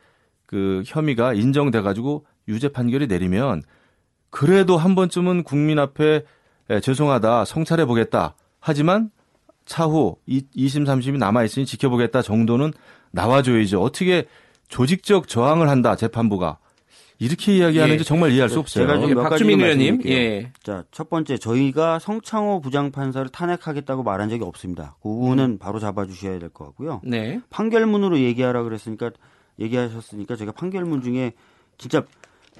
그 혐의가 인정돼 가지고 유죄 판결이 내리면 그래도 한 번쯤은 국민 앞에 에, 죄송하다 성찰해 보겠다. 하지만 차후 2심 3심이 남아 있으니 지켜보겠다 정도는 나와줘야죠. 어떻게 조직적 저항을 한다 재판부가 이렇게 이야기하는지 예. 정말 이해할 수 없어요. 제가 좀 예, 몇 박주민 의원님. 예. 자, 첫 번째 저희가 성창호 부장판사를 탄핵하겠다고 말한 적이 없습니다. 그 부분은 음. 바로 잡아주셔야 될 것 같고요. 네. 판결문으로 얘기하라 그랬으니까 얘기하셨으니까 제가 판결문 중에 진짜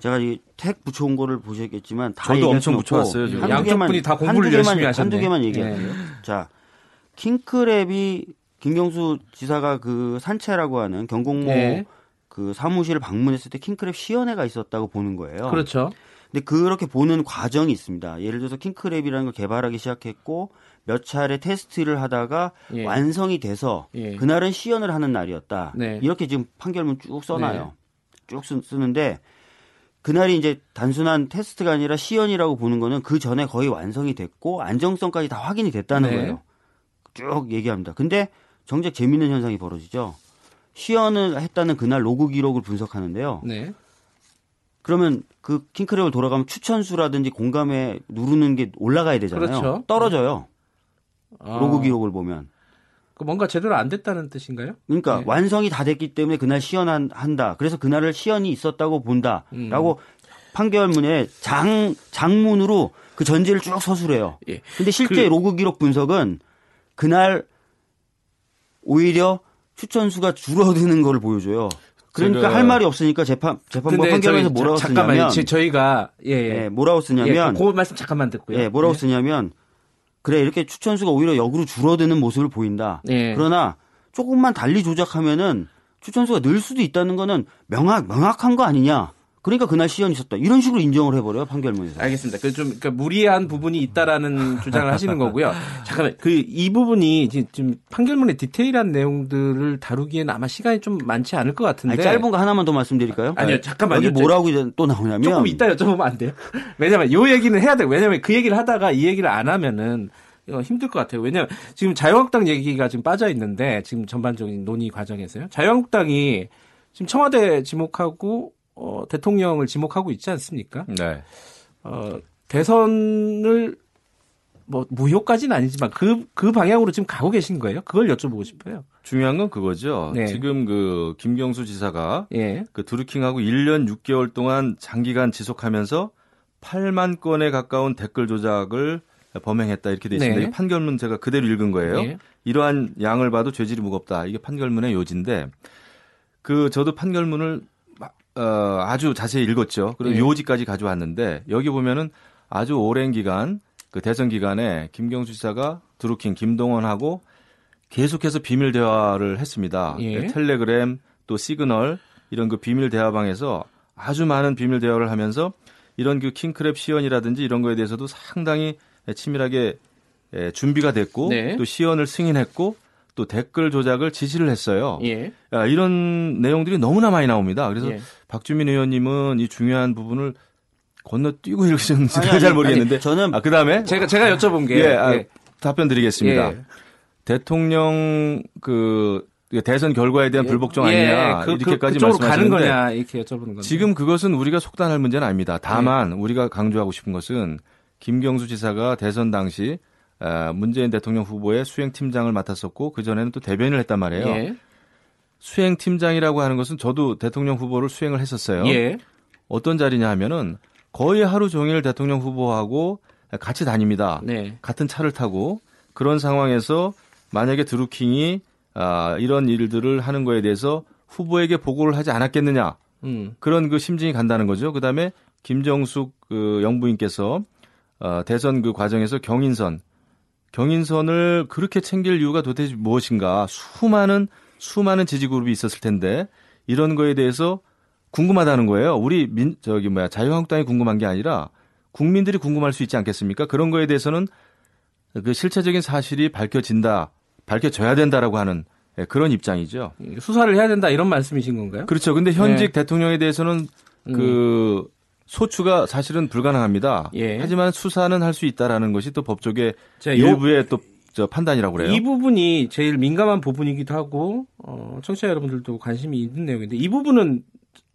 제가 이택 붙여온 거를 보셨겠지만 다 저도 엄청 붙여왔어요, 지금. 한두 양쪽 개만- 분이 다 공부를 한두 개만- 열심히 하셨네. 한두 개만 얘기할게요. 자, 킹크랩이 김경수 지사가 그 산채라고 하는 경공모 네. 그 사무실을 방문했을 때 킹크랩 시연회가 있었다고 보는 거예요. 그렇죠. 근데 그렇게 보는 과정이 있습니다. 예를 들어서 킹크랩이라는 걸 개발하기 시작했고 몇 차례 테스트를 하다가 예. 완성이 돼서 예. 그날은 시연을 하는 날이었다. 네. 이렇게 지금 판결문 쭉 써놔요. 쭉 쓰, 쓰는데 그날이 이제 단순한 테스트가 아니라 시연이라고 보는 거는 그 전에 거의 완성이 됐고 안정성까지 다 확인이 됐다는 네. 거예요. 쭉 얘기합니다. 근데 정작 재밌는 현상이 벌어지죠. 시연을 했다는 그날 로그 기록을 분석하는데요. 네. 그러면 그 킹크랩을 돌아가면 추천수라든지 공감에 누르는 게 올라가야 되잖아요. 그렇죠. 떨어져요. 아, 로그 기록을 보면. 그 뭔가 제대로 안 됐다는 뜻인가요? 그러니까 네. 완성이 완성이 다 됐기 때문에 그날 시연한다. 그래서 그날을 시연이 있었다고 본다라고 음. 판결문에 장 장문으로 그 전제를 쭉 서술해요. 예. 근데 실제 그- 로그 기록 분석은 그날 오히려 추천수가 줄어드는 거를 보여줘요. 그러니까 할 말이 없으니까 재판 재판부 판결에서 뭐라고 자- 잠깐만요. 쓰냐면 제- 저희가 예, 예. 예, 뭐라고 쓰냐면 예, 그 말씀 잠깐만 듣고요. 예, 뭐라고 예. 쓰냐면 그래 이렇게 추천수가 오히려 역으로 줄어드는 모습을 보인다. 예. 그러나 조금만 달리 조작하면은 추천수가 늘 수도 있다는 거는 명확 명확한 거 아니냐. 그러니까 그날 시연이 있었다. 이런 식으로 인정을 해버려요 판결문에서. 알겠습니다. 그 좀 그러니까 무리한 부분이 있다라는 주장을 하시는 거고요. 잠깐만 그 이 부분이 지금, 판결문의 디테일한 내용들을 다루기에는 아마 시간이 좀 많지 않을 것 같은데. 아니, 짧은 거 하나만 더 말씀드릴까요? 아니요, 잠깐만요. 여기 뭐라고 또 나오냐면 조금 이따 여쭤보면 안 돼요? 왜냐면 요 얘기는 해야 돼요. 왜냐면 그 얘기를 하다가 이 얘기를 안 하면은 힘들 것 같아요. 왜냐면 지금 자유한국당 얘기가 지금 빠져 있는데 지금 전반적인 논의 과정에서요. 자유한국당이 지금 청와대 지목하고 어, 대통령을 지목하고 있지 않습니까? 네. 어, 대선을 뭐 무효까지는 아니지만 그그 방향으로 지금 가고 계신 거예요? 그걸 여쭤보고 싶어요. 중요한 건 그거죠. 네. 지금 그 김경수 지사가 예. 그 드루킹하고 1년 6개월 동안 장기간 지속하면서 8만 건에 가까운 댓글 조작을 범행했다 이렇게 돼 있습니다. 네. 이 판결문 제가 그대로 읽은 거예요. 예. 이러한 양을 봐도 죄질이 무겁다. 이게 판결문의 요지인데 그 저도 판결문을 마- 어, 아주 자세히 읽었죠. 그리고 예. 요지까지 가져왔는데 여기 보면은 아주 오랜 기간 그 대선 기간에 김경수 지사가 드루킹 김동원하고 계속해서 비밀 대화를 했습니다. 예. 텔레그램 또 시그널 이런 그 비밀 대화방에서 아주 많은 비밀 대화를 하면서 이런 그 킹크랩 시연이라든지 이런 거에 대해서도 상당히 치밀하게 예, 준비가 됐고 네. 또 시연을 승인했고 또 댓글 조작을 지시를 했어요. 예. 야, 이런 내용들이 너무나 많이 나옵니다. 그래서 예. 박주민 의원님은 이 중요한 부분을 건너뛰고 읽으셨는지 아니, 잘 아니, 모르겠는데 아니, 저는 아, 그다음에 제가 제가 여쭤본 게 예, 아, 예. 답변 드리겠습니다. 예. 대통령 그 대선 결과에 대한 불복종 예, 아니냐 그, 이렇게까지 그, 그쪽으로 가는 말씀하시는데 거냐 이렇게 여쭤보는 건데. 지금 그것은 우리가 속단할 문제는 아닙니다. 다만 네. 우리가 강조하고 싶은 것은 김경수 지사가 대선 당시 아, 문재인 대통령 후보의 수행팀장을 맡았었고 그 전에는 또 대변인을 했단 말이에요. 예. 수행팀장이라고 하는 것은 저도 대통령 후보를 수행을 했었어요. 예. 어떤 자리냐 하면은 거의 하루 종일 대통령 후보하고 같이 다닙니다. 네. 같은 차를 타고 그런 상황에서 만약에 드루킹이 아, 이런 일들을 하는 거에 대해서 후보에게 보고를 하지 않았겠느냐 음. 그런 그 심증이 간다는 거죠. 그다음에 김정숙 그 영부인께서 어, 대선 그 과정에서 경인선 경인선을 그렇게 챙길 이유가 도대체 무엇인가 수많은 수많은 지지 그룹이 있었을 텐데 이런 거에 대해서 궁금하다는 거예요. 우리 민 저기 뭐야 자유한국당이 궁금한 게 아니라 국민들이 궁금할 수 있지 않겠습니까? 그런 거에 대해서는 그 실체적인 사실이 밝혀진다, 밝혀져야 된다라고 하는 예, 그런 입장이죠. 수사를 해야 된다 이런 말씀이신 건가요? 그렇죠. 근데 현직 대통령에 대해서는 음. 그 소추가 사실은 불가능합니다. 예. 하지만 수사는 할 수 있다라는 것이 또 법조계 일부의 또 저 판단이라고 그래요. 이 부분이 제일 민감한 부분이기도 하고 어, 청취자 여러분들도 관심이 있는 내용인데 이 부분은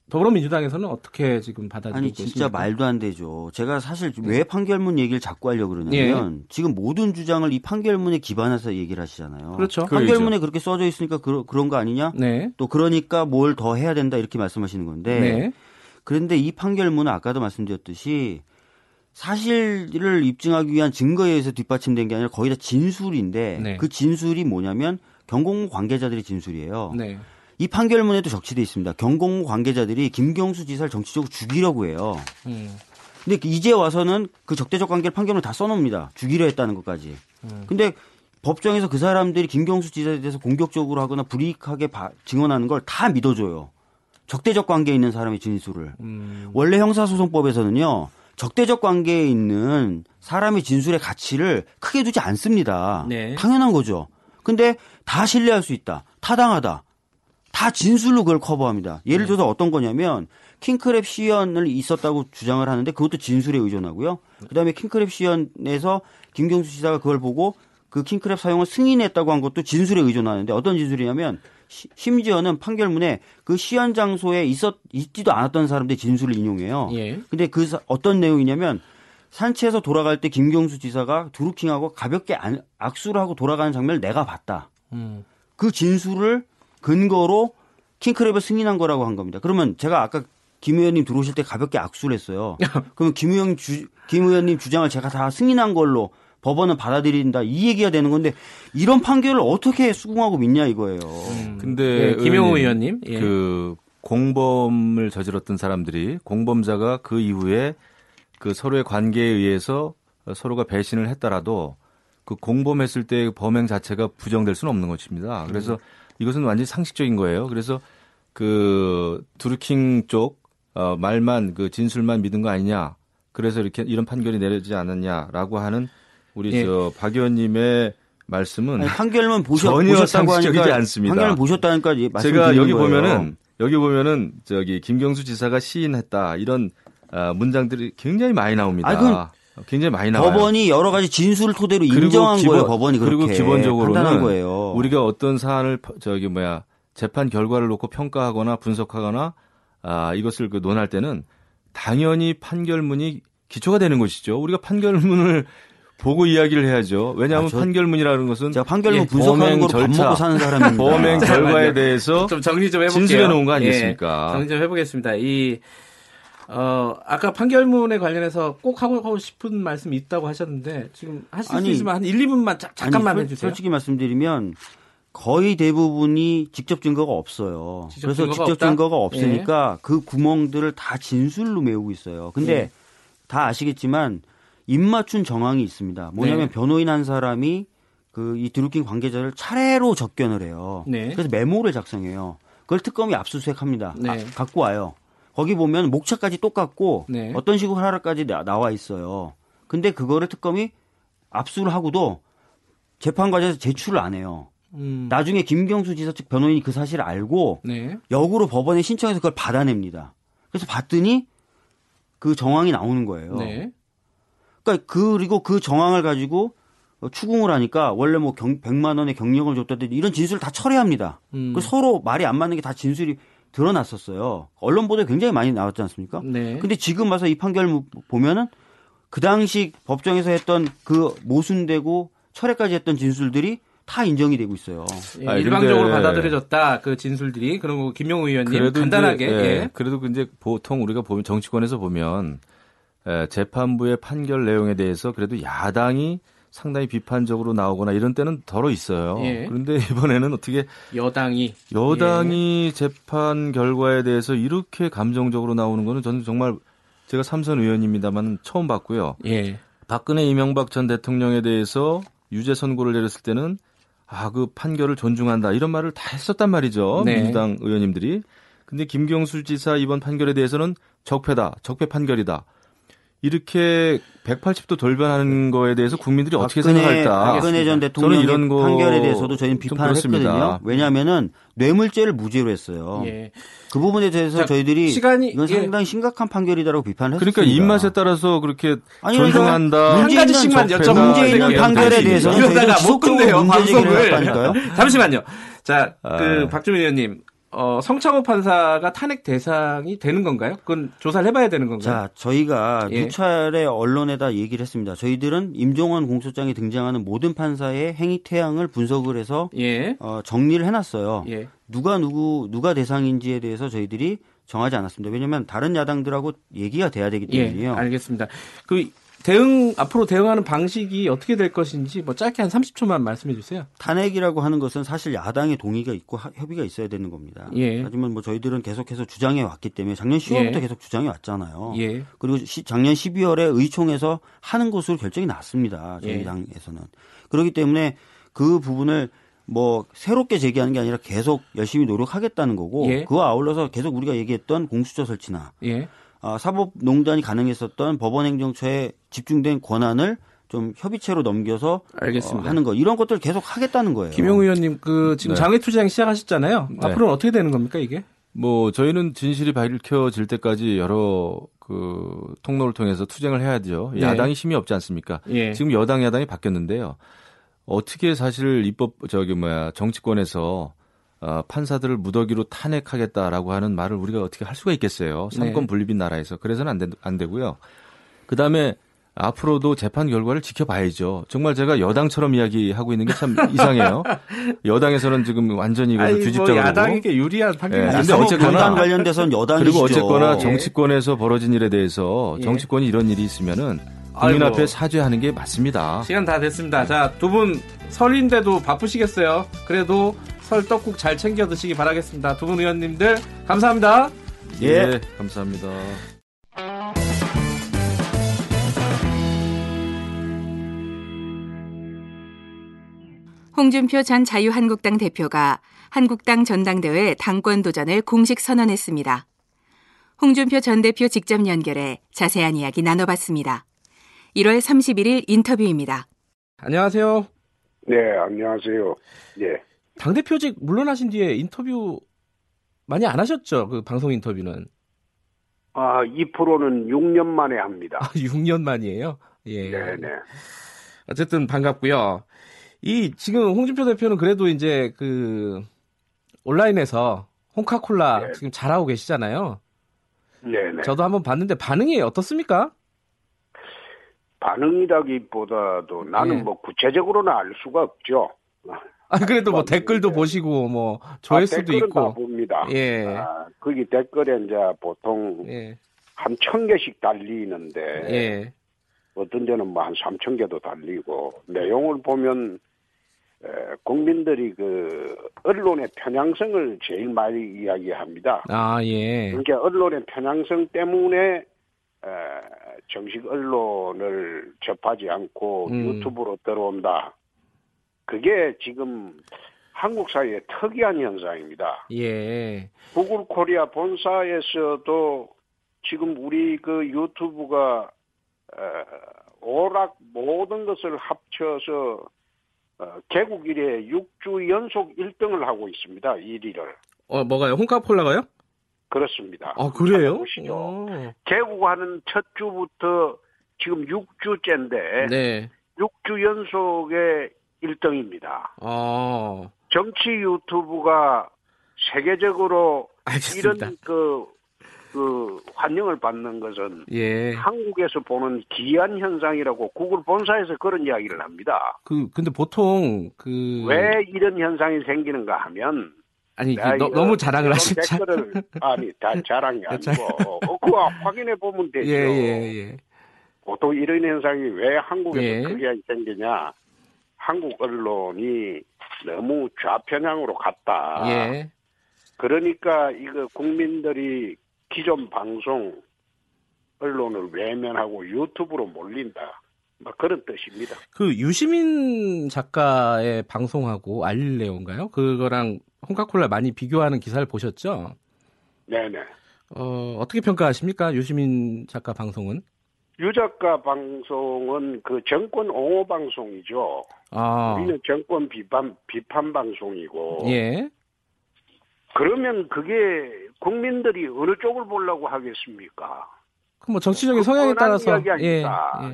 더불어민주당에서는 어떻게 지금 받아들이고 아니 진짜 있습니까? 말도 안 되죠. 제가 사실 왜 판결문 얘기를 자꾸 하려고 예. 그러냐면 지금 모든 주장을 이 판결문에 기반해서 얘기를 하시잖아요. 그렇죠. 판결문에 그렇게 써져 있으니까 그러, 그런 거 아니냐? 네. 또 그러니까 뭘 더 해야 된다 이렇게 말씀하시는 건데 네. 그런데 이 판결문은 아까도 말씀드렸듯이 사실을 입증하기 위한 증거에 의해서 뒷받침된 게 아니라 거의 다 진술인데 네. 그 진술이 뭐냐면 경공모 관계자들의 진술이에요. 네. 이 판결문에도 적시돼 있습니다. 경공모 관계자들이 김경수 지사를 정치적으로 죽이려고 해요. 음. 근데 이제 와서는 그 적대적 관계를 판결을 다 써놓습니다. 죽이려 했다는 것까지. 음. 근데 법정에서 그 사람들이 김경수 지사에 대해서 공격적으로 하거나 불이익하게 바- 증언하는 걸 다 믿어줘요. 적대적 관계에 있는 사람의 진술을. 음. 원래 형사소송법에서는요, 적대적 관계에 있는 사람의 진술의 가치를 크게 두지 않습니다. 네. 당연한 거죠. 근데 다 신뢰할 수 있다. 타당하다. 다 진술로 그걸 커버합니다. 네. 예를 들어서 어떤 거냐면 킹크랩 시연을 있었다고 주장을 하는데 그것도 진술에 의존하고요. 그다음에 킹크랩 시연에서 김경수 지사가 그걸 보고 그 킹크랩 사용을 승인했다고 한 것도 진술에 의존하는데 어떤 진술이냐면 시- 심지어는 판결문에 그 시연 장소에 있었 있지도 않았던 사람들의 진술을 인용해요. 예. 근데 그 사- 어떤 내용이냐면 산채에서 돌아갈 때 김경수 지사가 드루킹하고 가볍게 안- 악수를 하고 돌아가는 장면을 내가 봤다. 음. 그 진술을 근거로 킹크랩을 승인한 거라고 한 겁니다. 그러면 제가 아까 김 의원님 들어오실 때 가볍게 악수를 했어요. 그러면 김 의원 주, 김 의원님 주장을 제가 다 승인한 걸로 법원은 받아들인다 이 얘기가 되는 건데 이런 판결을 어떻게 수긍하고 믿냐 이거예요. 근데 예, 김영우 의원님. 예. 그 공범을 저질렀던 사람들이 공범자가 그 이후에 그 서로의 관계에 의해서 서로가 배신을 했더라도 그 공범했을 때 범행 자체가 부정될 수는 없는 것입니다. 그래서 이것은 완전히 상식적인 거예요. 그래서 그 두루킹 쪽 어, 말만 그 진술만 믿은 거 아니냐. 그래서 이렇게 이런 판결이 내려지지 않았냐라고 하는 우리 예. 저박 의원님의 말씀은 아니, 판결문 보셨, 전혀 상식적이지 않습니다. 판결문 보셨다니까 이- 제가 여기 거예요. 보면은 여기 보면은 저기 김경수 지사가 시인했다 이런 아, 문장들이 굉장히 많이 나옵니다. 그건 굉장히 많이 나와요. 법원이 여러 가지 진술을 토대로 인정한 기본- 거예요. 법원이 그렇게 그리고 기본적으로는 거예요. 우리가 어떤 사안을 퍼- 저기 뭐야 재판 결과를 놓고 평가하거나 분석하거나 아, 이것을 그 논할 때는 당연히 판결문이 기초가 되는 것이죠. 우리가 판결문을 보고 이야기를 해야죠. 왜냐하면 아, 저- 판결문이라는 것은 제가 판결문 예, 분석하는 범행 거로 밥 절차, 먹고 사는 사람입니다. 범행 결과에. 대해서 좀 정리 좀 해볼게요. 진술해 놓은 거 예, 아니겠습니까? 정리 좀 해보겠습니다. 이 어, 아까 판결문에 관련해서 꼭 하고, 하고 싶은 말씀이 있다고 하셨는데, 지금 하실 수 아니, 있으면 한 1, 2분만 자, 잠깐만 아니, 솔- 해주세요. 솔직히 말씀드리면 거의 대부분이 직접 증거가 없어요. 직접 그래서 증거가 직접 없다? 예. 증거가 없으니까 그 구멍들을 다 진술로 메우고 있어요. 근데 예. 다 아시겠지만 입맞춘 정황이 있습니다. 뭐냐면 네. 변호인 한 사람이 그 이 드루킹 관계자를 차례로 접견을 해요. 네. 그래서 메모를 작성해요. 그걸 특검이 압수수색합니다. 네. 아, 갖고 와요. 거기 보면 목차까지 똑같고 네. 어떤 식으로 하라까지 나- 나와 있어요. 근데 그거를 특검이 압수를 하고도 재판 과정에서 제출을 안 해요. 음, 나중에 김경수 지사 측 변호인이 그 사실을 알고 네. 역으로 법원에 신청해서 그걸 받아냅니다. 그래서 봤더니 그 정황이 나오는 거예요. 네. 그러니까 그리고 그 정황을 가지고 어, 추궁을 하니까 원래 뭐 경, 100만 원의 경력을 줬다든지 이런 진술을 다 철회합니다. 음. 그 서로 말이 안 맞는 게 다 진술이 드러났었어요. 언론 보도에 굉장히 많이 나왔지 않습니까? 네. 근데 지금 와서 이 판결 보면은 그 당시 법정에서 했던 그 모순되고 철회까지 했던 진술들이 다 인정이 되고 있어요. 예, 아니, 일방적으로 근데- 받아들여졌다. 그 진술들이. 그리고 김용우 의원님 그래도 간단하게. 이제, 예. 예, 그래도 이제 보통 우리가 보면 정치권에서 보면 에, 재판부의 판결 내용에 대해서 그래도 야당이 상당히 비판적으로 나오거나 이런 때는 덜어 있어요. 예. 그런데 이번에는 어떻게 여당이 여당이 재판 결과에 대해서 이렇게 감정적으로 나오는 거는 저는 정말 제가 삼선 의원입니다만 처음 봤고요. 예. 박근혜 이명박 전 대통령에 대해서 유죄 선고를 내렸을 때는 아 그 판결을 존중한다 이런 말을 다 했었단 말이죠 네. 민주당 의원님들이 근데 김경수 지사 이번 판결에 대해서는 적폐다 적폐 판결이다 이렇게 180도 돌변하는 거에 대해서 국민들이 어떻게 생각할까 박근혜 전 저는 대통령의 이런 거 판결에 대해서도 저희는 좀 비판을 그렇습니다. 했거든요. 왜냐하면은 뇌물죄를 무죄로 했어요. 예. 그 부분에 대해서 자, 저희들이 시간이- 이건 예. 상당히 심각한 판결이다라고 비판을 했습니다. 그러니까 입맛에 따라서 그렇게 아니, 존중한다 한 문제 가지씩만 있는 여쭤보면 문제 있는. 판결에. 대해서는 이러다가 저희가 못 끝내요, 방송을. 잠시만요. 자, 그 아. 박주민 의원님, 어, 성창호 판사가 탄핵 대상이 되는 건가요? 그건 조사를 해봐야 되는 건가요? 자, 저희가 예. 두 차례 언론에다 얘기를 했습니다. 저희들은 임종원 공소장에 등장하는 모든 판사의 행위 태양을 분석을 해서 예, 어, 정리를 해놨어요. 예, 누가 누구 누가 대상인지에 대해서 저희들이 정하지 않았습니다. 왜냐하면 다른 야당들하고 얘기가 돼야 되기 예, 때문이에요. 알겠습니다. 그 대응 앞으로 대응하는 방식이 어떻게 될 것인지 뭐 짧게 한 30초만 말씀해 주세요. 탄핵이라고 하는 것은 사실 야당의 동의가 있고 하- 협의가 있어야 되는 겁니다. 예. 하지만 뭐 저희들은 계속해서 주장해 왔기 때문에 작년 10월부터 예. 계속 주장해 왔잖아요. 예, 그리고 시- 작년 12월에 의총에서 하는 것으로 결정이 났습니다. 저희 예. 당에서는. 그렇기 때문에 그 부분을 뭐 새롭게 제기하는 게 아니라 계속 열심히 노력하겠다는 거고 예. 그와 아울러서 계속 우리가 얘기했던 공수처 설치나 예. 아, 사법농단이 가능했었던 법원행정처에 집중된 권한을 좀 협의체로 넘겨서 알겠습니다. 어, 하는 거 이런 것들 계속 하겠다는 거예요. 김용우 의원님, 그 지금 네. 장외투쟁 시작하셨잖아요. 네. 앞으로는 어떻게 되는 겁니까 이게? 뭐 저희는 진실이 밝혀질 때까지 여러 그 통로를 통해서 투쟁을 해야죠. 네. 야당이 힘이 없지 않습니까? 예. 지금 여당 야당이 바뀌었는데요. 어떻게 사실 입법 저기 뭐야 정치권에서 어, 판사들을 무더기로 탄핵하겠다라고 하는 말을 우리가 어떻게 할 수가 있겠어요? 삼권 네. 분립인 나라에서 그래서는 안, 되, 안 되고요. 그 다음에 앞으로도 재판 결과를 지켜봐야죠. 정말 제가 여당처럼 이야기하고 있는 게 참 이상해요. 여당에서는 지금 완전히 이것을 아니, 뭐. 야당에게 유리한 판결이 예, 아니, 근데 어쨌거나 사법농단 관련돼서는 여당이시죠. 그리고 어쨌거나 예. 정치권에서 벌어진 일에 대해서 예. 정치권이 이런 일이 있으면은 국민 아이고. 앞에 사죄하는 게 맞습니다. 시간 다 됐습니다. 자, 두 분 설인데도 바쁘시겠어요. 그래도 설 떡국 잘 챙겨 드시기 바라겠습니다. 두 분 의원님들 감사합니다. 예. 감사합니다. 홍준표 전 자유한국당 대표가 한국당 전당대회 당권 도전을 공식 선언했습니다. 홍준표 전 대표 직접 연결해 자세한 이야기 나눠봤습니다. 1월 31일 인터뷰입니다. 안녕하세요. 네, 안녕하세요. 예. 당대표직 물러나신 뒤에 인터뷰 많이 안 하셨죠? 그 방송 인터뷰는. 아, 이 프로는 6년 만에 합니다. 아, 6년 만이에요? 예. 네네. 어쨌든 반갑고요. 이 지금 홍준표 대표는 그래도 이제 그 온라인에서 홍카콜라 네. 지금 잘하고 계시잖아요. 네네. 저도 한번 봤는데 반응이 어떻습니까? 반응이라기보다도 나는 예. 뭐 구체적으로는 알 수가 없죠. 아, 그래도 뭐. 댓글도 보시고 뭐 조회수도 아, 댓글은 다 있고. 봅니다. 예. 아, 거기 댓글에 이제 보통 예. 한 천 개씩 달리는데 예. 어떤 데는 뭐 한 삼천 개도 달리고 내용을 보면 에, 국민들이 그 언론의 편향성을 제일 많이 이야기합니다. 아, 예. 그러니까 언론의 편향성 때문에 에, 정식 언론을 접하지 않고 음. 유튜브로 들어온다. 그게 지금 한국 사회의 특이한 현상입니다. 예. 구글 코리아 본사에서도 지금 우리 그 유튜브가 어, 오락 모든 것을 합쳐서 어, 개국 이래 6주 연속 1등을 하고 있습니다. 1위를. 어, 뭐가요? 홍카폴라가요? 그렇습니다. 아, 그래요? 보시죠. 어. 개국하는 첫 주부터 지금 6주째인데 네. 6주 연속의 1등입니다. 어. 정치 유튜브가 세계적으로 알겠습니다. 이런 그, 그 환영을 받는 것은 예. 한국에서 보는 기이한 현상이라고 구글 본사에서 그런 이야기를 합니다. 그 근데 보통 그 왜 이런 현상이 생기는가 하면 아니 너, 너무 자랑을 하시죠. 댓글을 아니 다 자랑이 자- 아니고 어, 그거 확인해 보면 되죠. 예, 예, 예. 보통 이런 현상이 왜 한국에서 예. 크게 생기냐? 한국 언론이 너무 좌편향으로 갔다. 예. 그러니까 이거 국민들이 기존 방송 언론을 외면하고 유튜브로 몰린다. 막 그런 뜻입니다. 그 유시민 작가의 방송하고 알릴레오인가요? 그거랑 홍카콜라 많이 비교하는 기사를 보셨죠? 네네. 어, 어떻게 평가하십니까? 유시민 작가 방송은? 유 작가 방송은 그 정권 옹호 방송이죠. 아. 우리는 정권 비판 비판 방송이고. 예. 그러면 그게 국민들이 어느 쪽을 보려고 하겠습니까? 그럼 뭐 정치적인 성향에 뻔한 따라서 아닙니까? 예.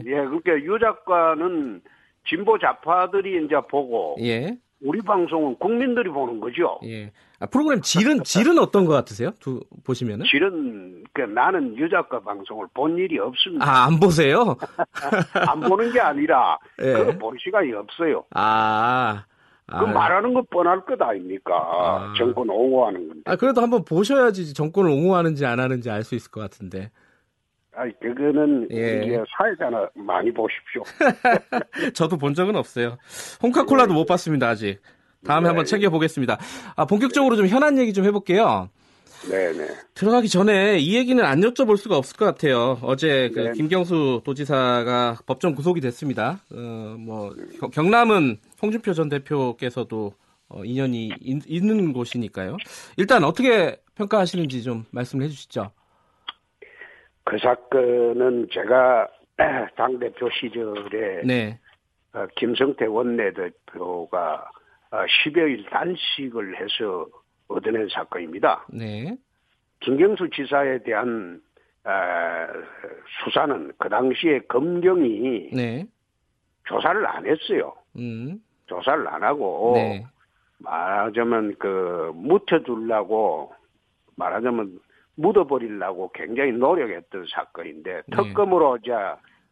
예, 그러니까 유 작가는 진보 좌파들이 이제 보고 예. 예. 우리 방송은 국민들이 보는 거죠. 예. 아, 프로그램 질은 질은 어떤 것 같으세요? 두 보시면은? 실은 그 나는 유 작가 방송을 본 일이 없습니다. 아, 안 보세요? 안 보는 게 아니라 예. 그걸 볼 시간이 없어요. 아. 그 말하는 거 뻔할 것 아닙니까? 아. 정권 옹호하는 건데. 아, 그래도 한번 보셔야지 정권을 옹호하는지 안 하는지 알 수 있을 것 같은데. 아니, 그거는 예. 이제 사회자나 많이 보십시오. 저도 본 적은 없어요. 홍카콜라도 못 봤습니다, 아직. 다음에 네. 한번 챙겨보겠습니다. 아, 본격적으로 좀 현안 얘기 좀 해볼게요. 네네. 들어가기 전에 이 얘기는 안 여쭤볼 수가 없을 것 같아요. 어제 그 네. 김경수 도지사가 법정 구속이 됐습니다. 어, 뭐 경- 경남은 홍준표 전 대표께서도 어, 인연이 있, 있는 곳이니까요. 일단 어떻게 평가하시는지 좀 말씀을 해주시죠. 그 사건은 제가 당 대표 시절에 네, 어, 김성태 원내대표가 어, 10여일 단식을 해서 얻어낸 사건입니다. 네, 김경수 지사에 대한 어, 수사는 그 당시에 검경이 네, 조사를 안 했어요. 음, 조사를 안 하고 네, 말하자면 그 묻혀두려고 말하자면 묻어버리려고 굉장히 노력했던 사건인데 네. 특검으로 이제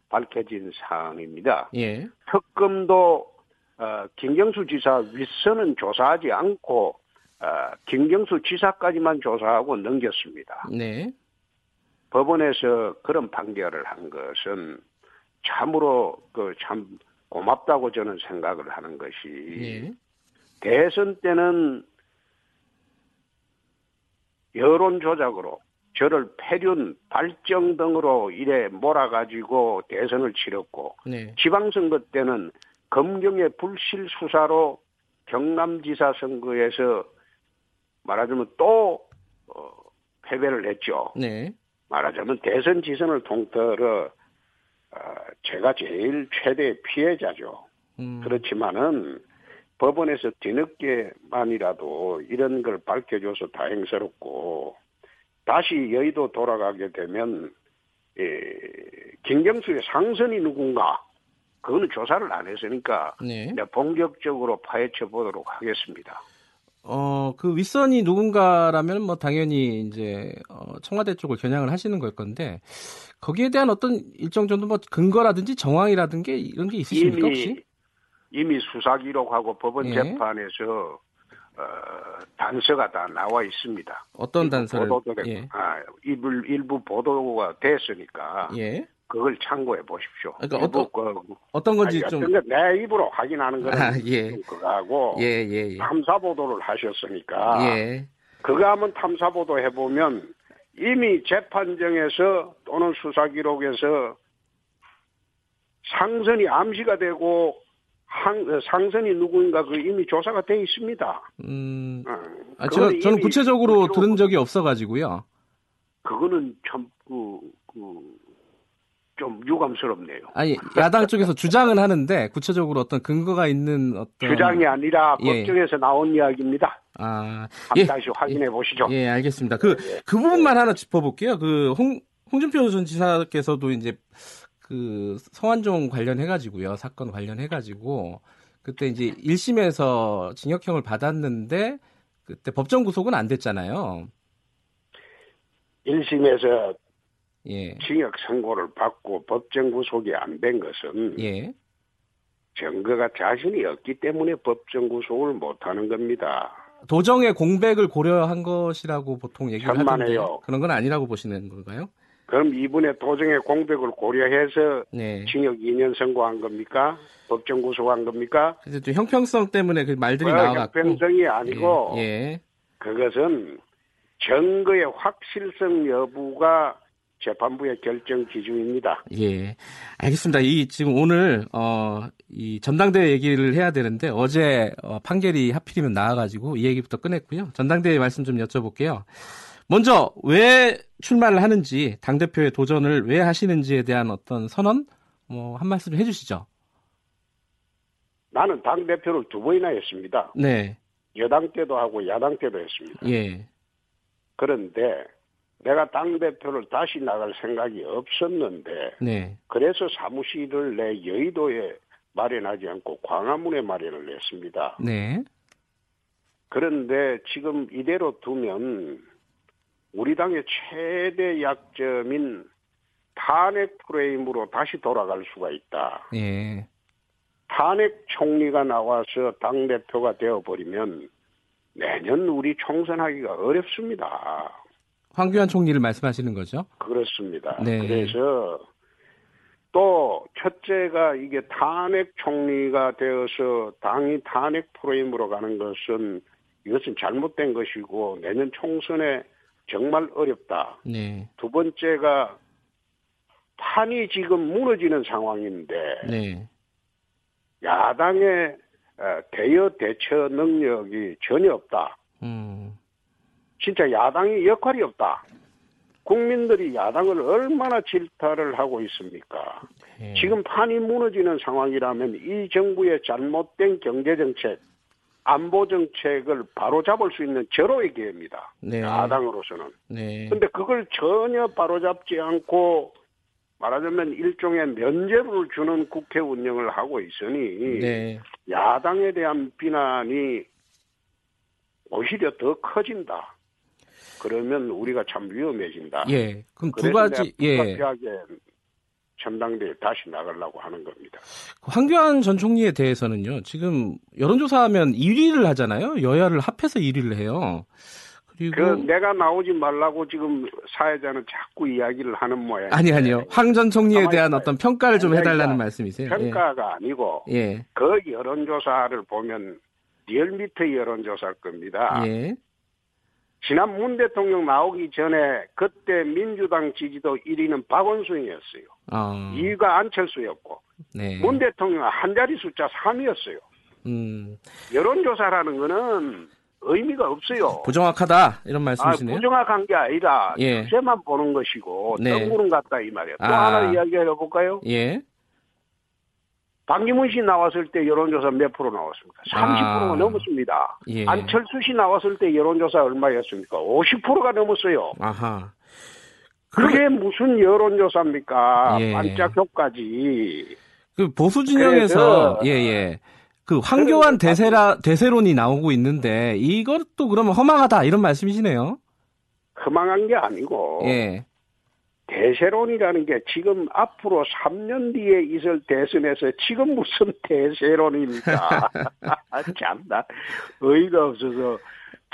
밝혀진 사항입니다. 예, 특검도 어, 김경수 지사 윗선은 조사하지 않고 어, 김경수 지사까지만 조사하고 넘겼습니다. 네, 법원에서 그런 판결을 한 것은 참으로 그 참 고맙다고 저는 생각을 하는 것이 예, 대선 때는 여론 조작으로 저를 폐륜, 발정 등으로 이래 몰아가지고 대선을 치렀고 네, 지방선거 때는 검경의 불실 수사로 경남지사 선거에서 말하자면 또 어, 패배를 했죠. 네, 말하자면 대선 지선을 통틀어 어, 제가 제일 최대 피해자죠. 음, 그렇지만은 법원에서 뒤늦게만이라도 이런 걸 밝혀줘서 다행스럽고 다시 여의도 돌아가게 되면 예, 김경수의 상선이 누군가 그거는 조사를 안 했으니까 네. 본격적으로 파헤쳐 보도록 하겠습니다. 어, 그 윗선이 누군가라면 뭐 당연히 이제 어, 청와대 쪽을 겨냥을 하시는 걸 건데 거기에 대한 어떤 일정 정도 뭐 근거라든지 정황이라든지 이런 게 있으십니까 혹시? 이미 수사 기록하고 법원 예. 재판에서 어, 단서가 다 나와 있습니다. 어떤 단서를? 보도도 됐고, 예. 아, 일부, 일부 보도가 됐으니까 예. 그걸 참고해 보십시오. 그러니까 일부 그, 어떤 건지 아니, 좀 어떤 거내 입으로 확인하는 거는 아, 예. 좀 그거하고 예, 예, 예. 탐사 보도를 하셨으니까 예. 그거 한번 탐사 보도 해보면 이미 재판정에서 또는 수사 기록에서 상선이 암시가 되고 한- 어, 상선이 누구인가 그 이미 조사가 돼 있습니다. 음. 어, 아, 그거는 제가, 저는 구체적으로 기록- 들은 적이 없어가지고요. 그거는 참, 그, 그, 좀 유감스럽네요. 아니, 야당 쪽에서 주장은 하는데, 구체적으로 어떤 근거가 있는 어떤. 주장이 아니라 예. 법정에서 나온 이야기입니다. 아, 한 예. 다시 확인해 보시죠. 예, 알겠습니다. 그, 그 부분만 하나 짚어볼게요. 그, 홍, 홍준표 전 지사께서도 이제, 그, 성완종 관련해가지고요. 사건 관련해가지고, 그때 이제 1심에서 징역형을 받았는데, 그때 법정 구속은 안 됐잖아요. 1심에서 예. 징역 선고를 받고 법정 구속이 안 된 것은 예. 증거가 자신이 없기 때문에 법정 구속을 못하는 겁니다. 도정의 공백을 고려한 것이라고 보통 얘기를 하던데 천만에요. 그런 건 아니라고 보시는 건가요? 그럼 이분의 도정의 공백을 고려해서 네. 징역 2년 선고한 겁니까? 법정 구속한 겁니까? 그래서 또 형평성 때문에 그 말들이 어, 나와갖고 형평성이 아니고 예, 예. 그것은 증거의 확실성 여부가 재판부의 결정 기준입니다. 예, 알겠습니다. 이 지금 오늘 어 이 전당대회 얘기를 해야 되는데 어제 어, 판결이 하필이면 나와가지고 이 얘기부터 꺼냈고요. 전당대회 말씀 좀 여쭤볼게요. 먼저 왜 출마를 하는지 당 대표의 도전을 왜 하시는지에 대한 어떤 선언 뭐 한 말씀 좀 해주시죠. 나는 당 대표를 두 번이나 했습니다. 네, 여당 때도 하고 야당 때도 했습니다. 예, 그런데 내가 당 대표를 다시 나갈 생각이 없었는데 네, 그래서 사무실을 내 여의도에 마련하지 않고 광화문에 마련을 했습니다. 네, 그런데 지금 이대로 두면 우리 당의 최대 약점인 탄핵 프레임으로 다시 돌아갈 수가 있다. 예, 탄핵 총리가 나와서 당 대표가 되어 버리면 내년 우리 총선하기가 어렵습니다. 황교안 총리를 말씀하시는 거죠? 그렇습니다. 네. 그래서 또 첫째가 이게 탄핵 총리가 되어서 당이 탄핵 프레임으로 가는 것은 이것은 잘못된 것이고 내년 총선에 정말 어렵다. 네, 두 번째가 판이 지금 무너지는 상황인데 네, 야당의 어, 대여 대처 능력이 전혀 없다. 음, 진짜 야당이 역할이 없다. 국민들이 야당을 얼마나 질타를 하고 있습니까? 예. 지금 판이 무너지는 상황이라면 이 정부의 잘못된 경제 정책, 안보 정책을 바로잡을 수 있는 절호의 기회입니다. 네. 야당으로서는. 네, 근데 그걸 전혀 바로잡지 않고 말하자면 일종의 면죄부를 주는 국회 운영을 하고 있으니 네, 야당에 대한 비난이 오히려 더 커진다. 그러면 우리가 참 위험해진다. 예. 그럼 두 가지, 예. 불가피하게 전당대에 다시 나가려고 하는 겁니다. 황교안 전 총리에 대해서는요, 지금 여론조사하면 1위를 하잖아요. 여야를 합해서 1위를 해요. 그리고 그 내가 나오지 말라고 지금 사회자는 자꾸 이야기를 하는 모양. 아니 아니요. 황 전 총리에 대한. 어떤 평가를 좀 해달라는 말씀이세요. 평가가 아니고 예. 예. 그 여론조사를 보면 리얼미터 여론조사일 겁니다. 예. 지난 문 대통령 나오기 전에 그때 민주당 지지도 1위는 박원순이었어요. 어, 2위가 안철수였고 네. 문 대통령 한 자리 숫자 3위였어요. 음, 여론조사라는 거는 의미가 없어요. 부정확하다 이런 아, 말씀이시네요. 부정확한 게 아니라 예. 추세만 보는 것이고 네. 뜬구름 같다 이 말이에요. 또 아. 하나 이야기해 볼까요? 예. 박기문 씨 나왔을 때 여론조사 몇 프로 나왔습니까? 30%가 아. 넘었습니다. 예. 안철수 씨 나왔을 때 여론조사 얼마였습니까? 50%가 넘었어요. 아하. 그게 무슨 여론조사입니까? 예. 반짝 효과지. 그 보수 진영에서 그래서- 예 예. 그 황교안 대세라 대세론이 나오고 있는데 이것도 그러면 허망하다 이런 말씀이시네요. 허망한 게 아니고 예. 대세론이라는 게 지금 앞으로 3년 뒤에 있을 대선에서 지금 무슨 대세론입니까? 참나 의의가 없어서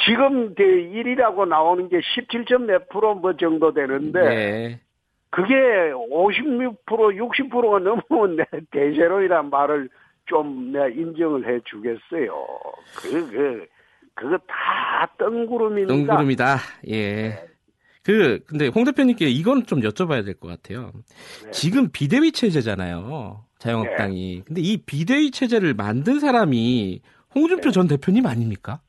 지금 대1이라고 나오는 게 17점 몇 프로 뭐 정도 되는데 예. 그게 56% 60%가 넘으면 내 대세론이란 말을 좀 내가 인정을 해 주겠어요. 그, 그, 그거 다 뜬구름입니다. 뜬구름이다. 예. 그 근데 홍 대표님께 이건 좀 여쭤봐야 될 것 같아요. 네. 지금 비대위 체제잖아요. 자유한국당이. 근데 이 비대위 체제를 만든 사람이 홍준표 네. 전 대표님 아닙니까?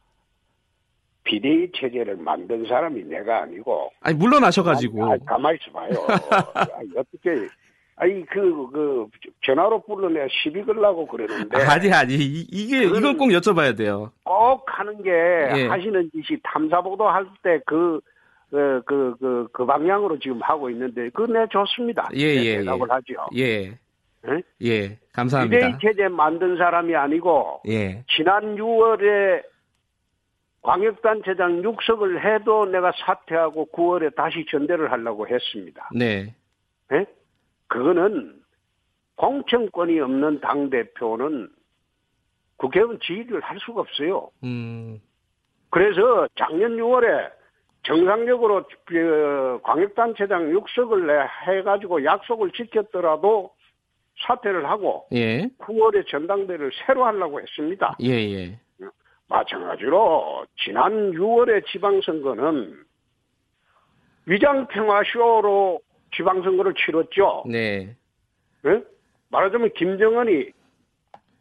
비대위 체제를 만든 사람이 내가 아니고 아니 물러나셔가지고. 아니, 가만히 있어 봐요. 아니, 어떻게 아니 그그 전화로 불러내 시비 걸라고 그러는데 아니 아니 이- 그거는- 이걸 꼭 여쭤봐야 돼요. 꼭 하는 게 예. 하시는 짓이 탐사 보도 할 때 그 그 그 그 그 방향으로 지금 하고 있는데 내 좋습니다. 예, 네, 예, 대답을 하죠. 예. 예? 예. 감사합니다. 비대위 체제 만든 사람이 아니고 예. 지난 6월에 광역단체장 육석을 해도 내가 사퇴하고 9월에 다시 전대를 하려고 했습니다. 네. 예? 그거는 공천권이 없는 당 대표는 국회의원 지휘를 할 수가 없어요. 음. 그래서 작년 6월에 정상적으로 그 광역단체장 육석을 내 해가지고 약속을 지켰더라도 사퇴를 하고 예. 9월에 전당대를 새로 하려고 했습니다. 예, 예. 마찬가지로 지난 6월의 지방선거는 위장평화쇼로 지방선거를 치렀죠. 네. 예? 말하자면 김정은이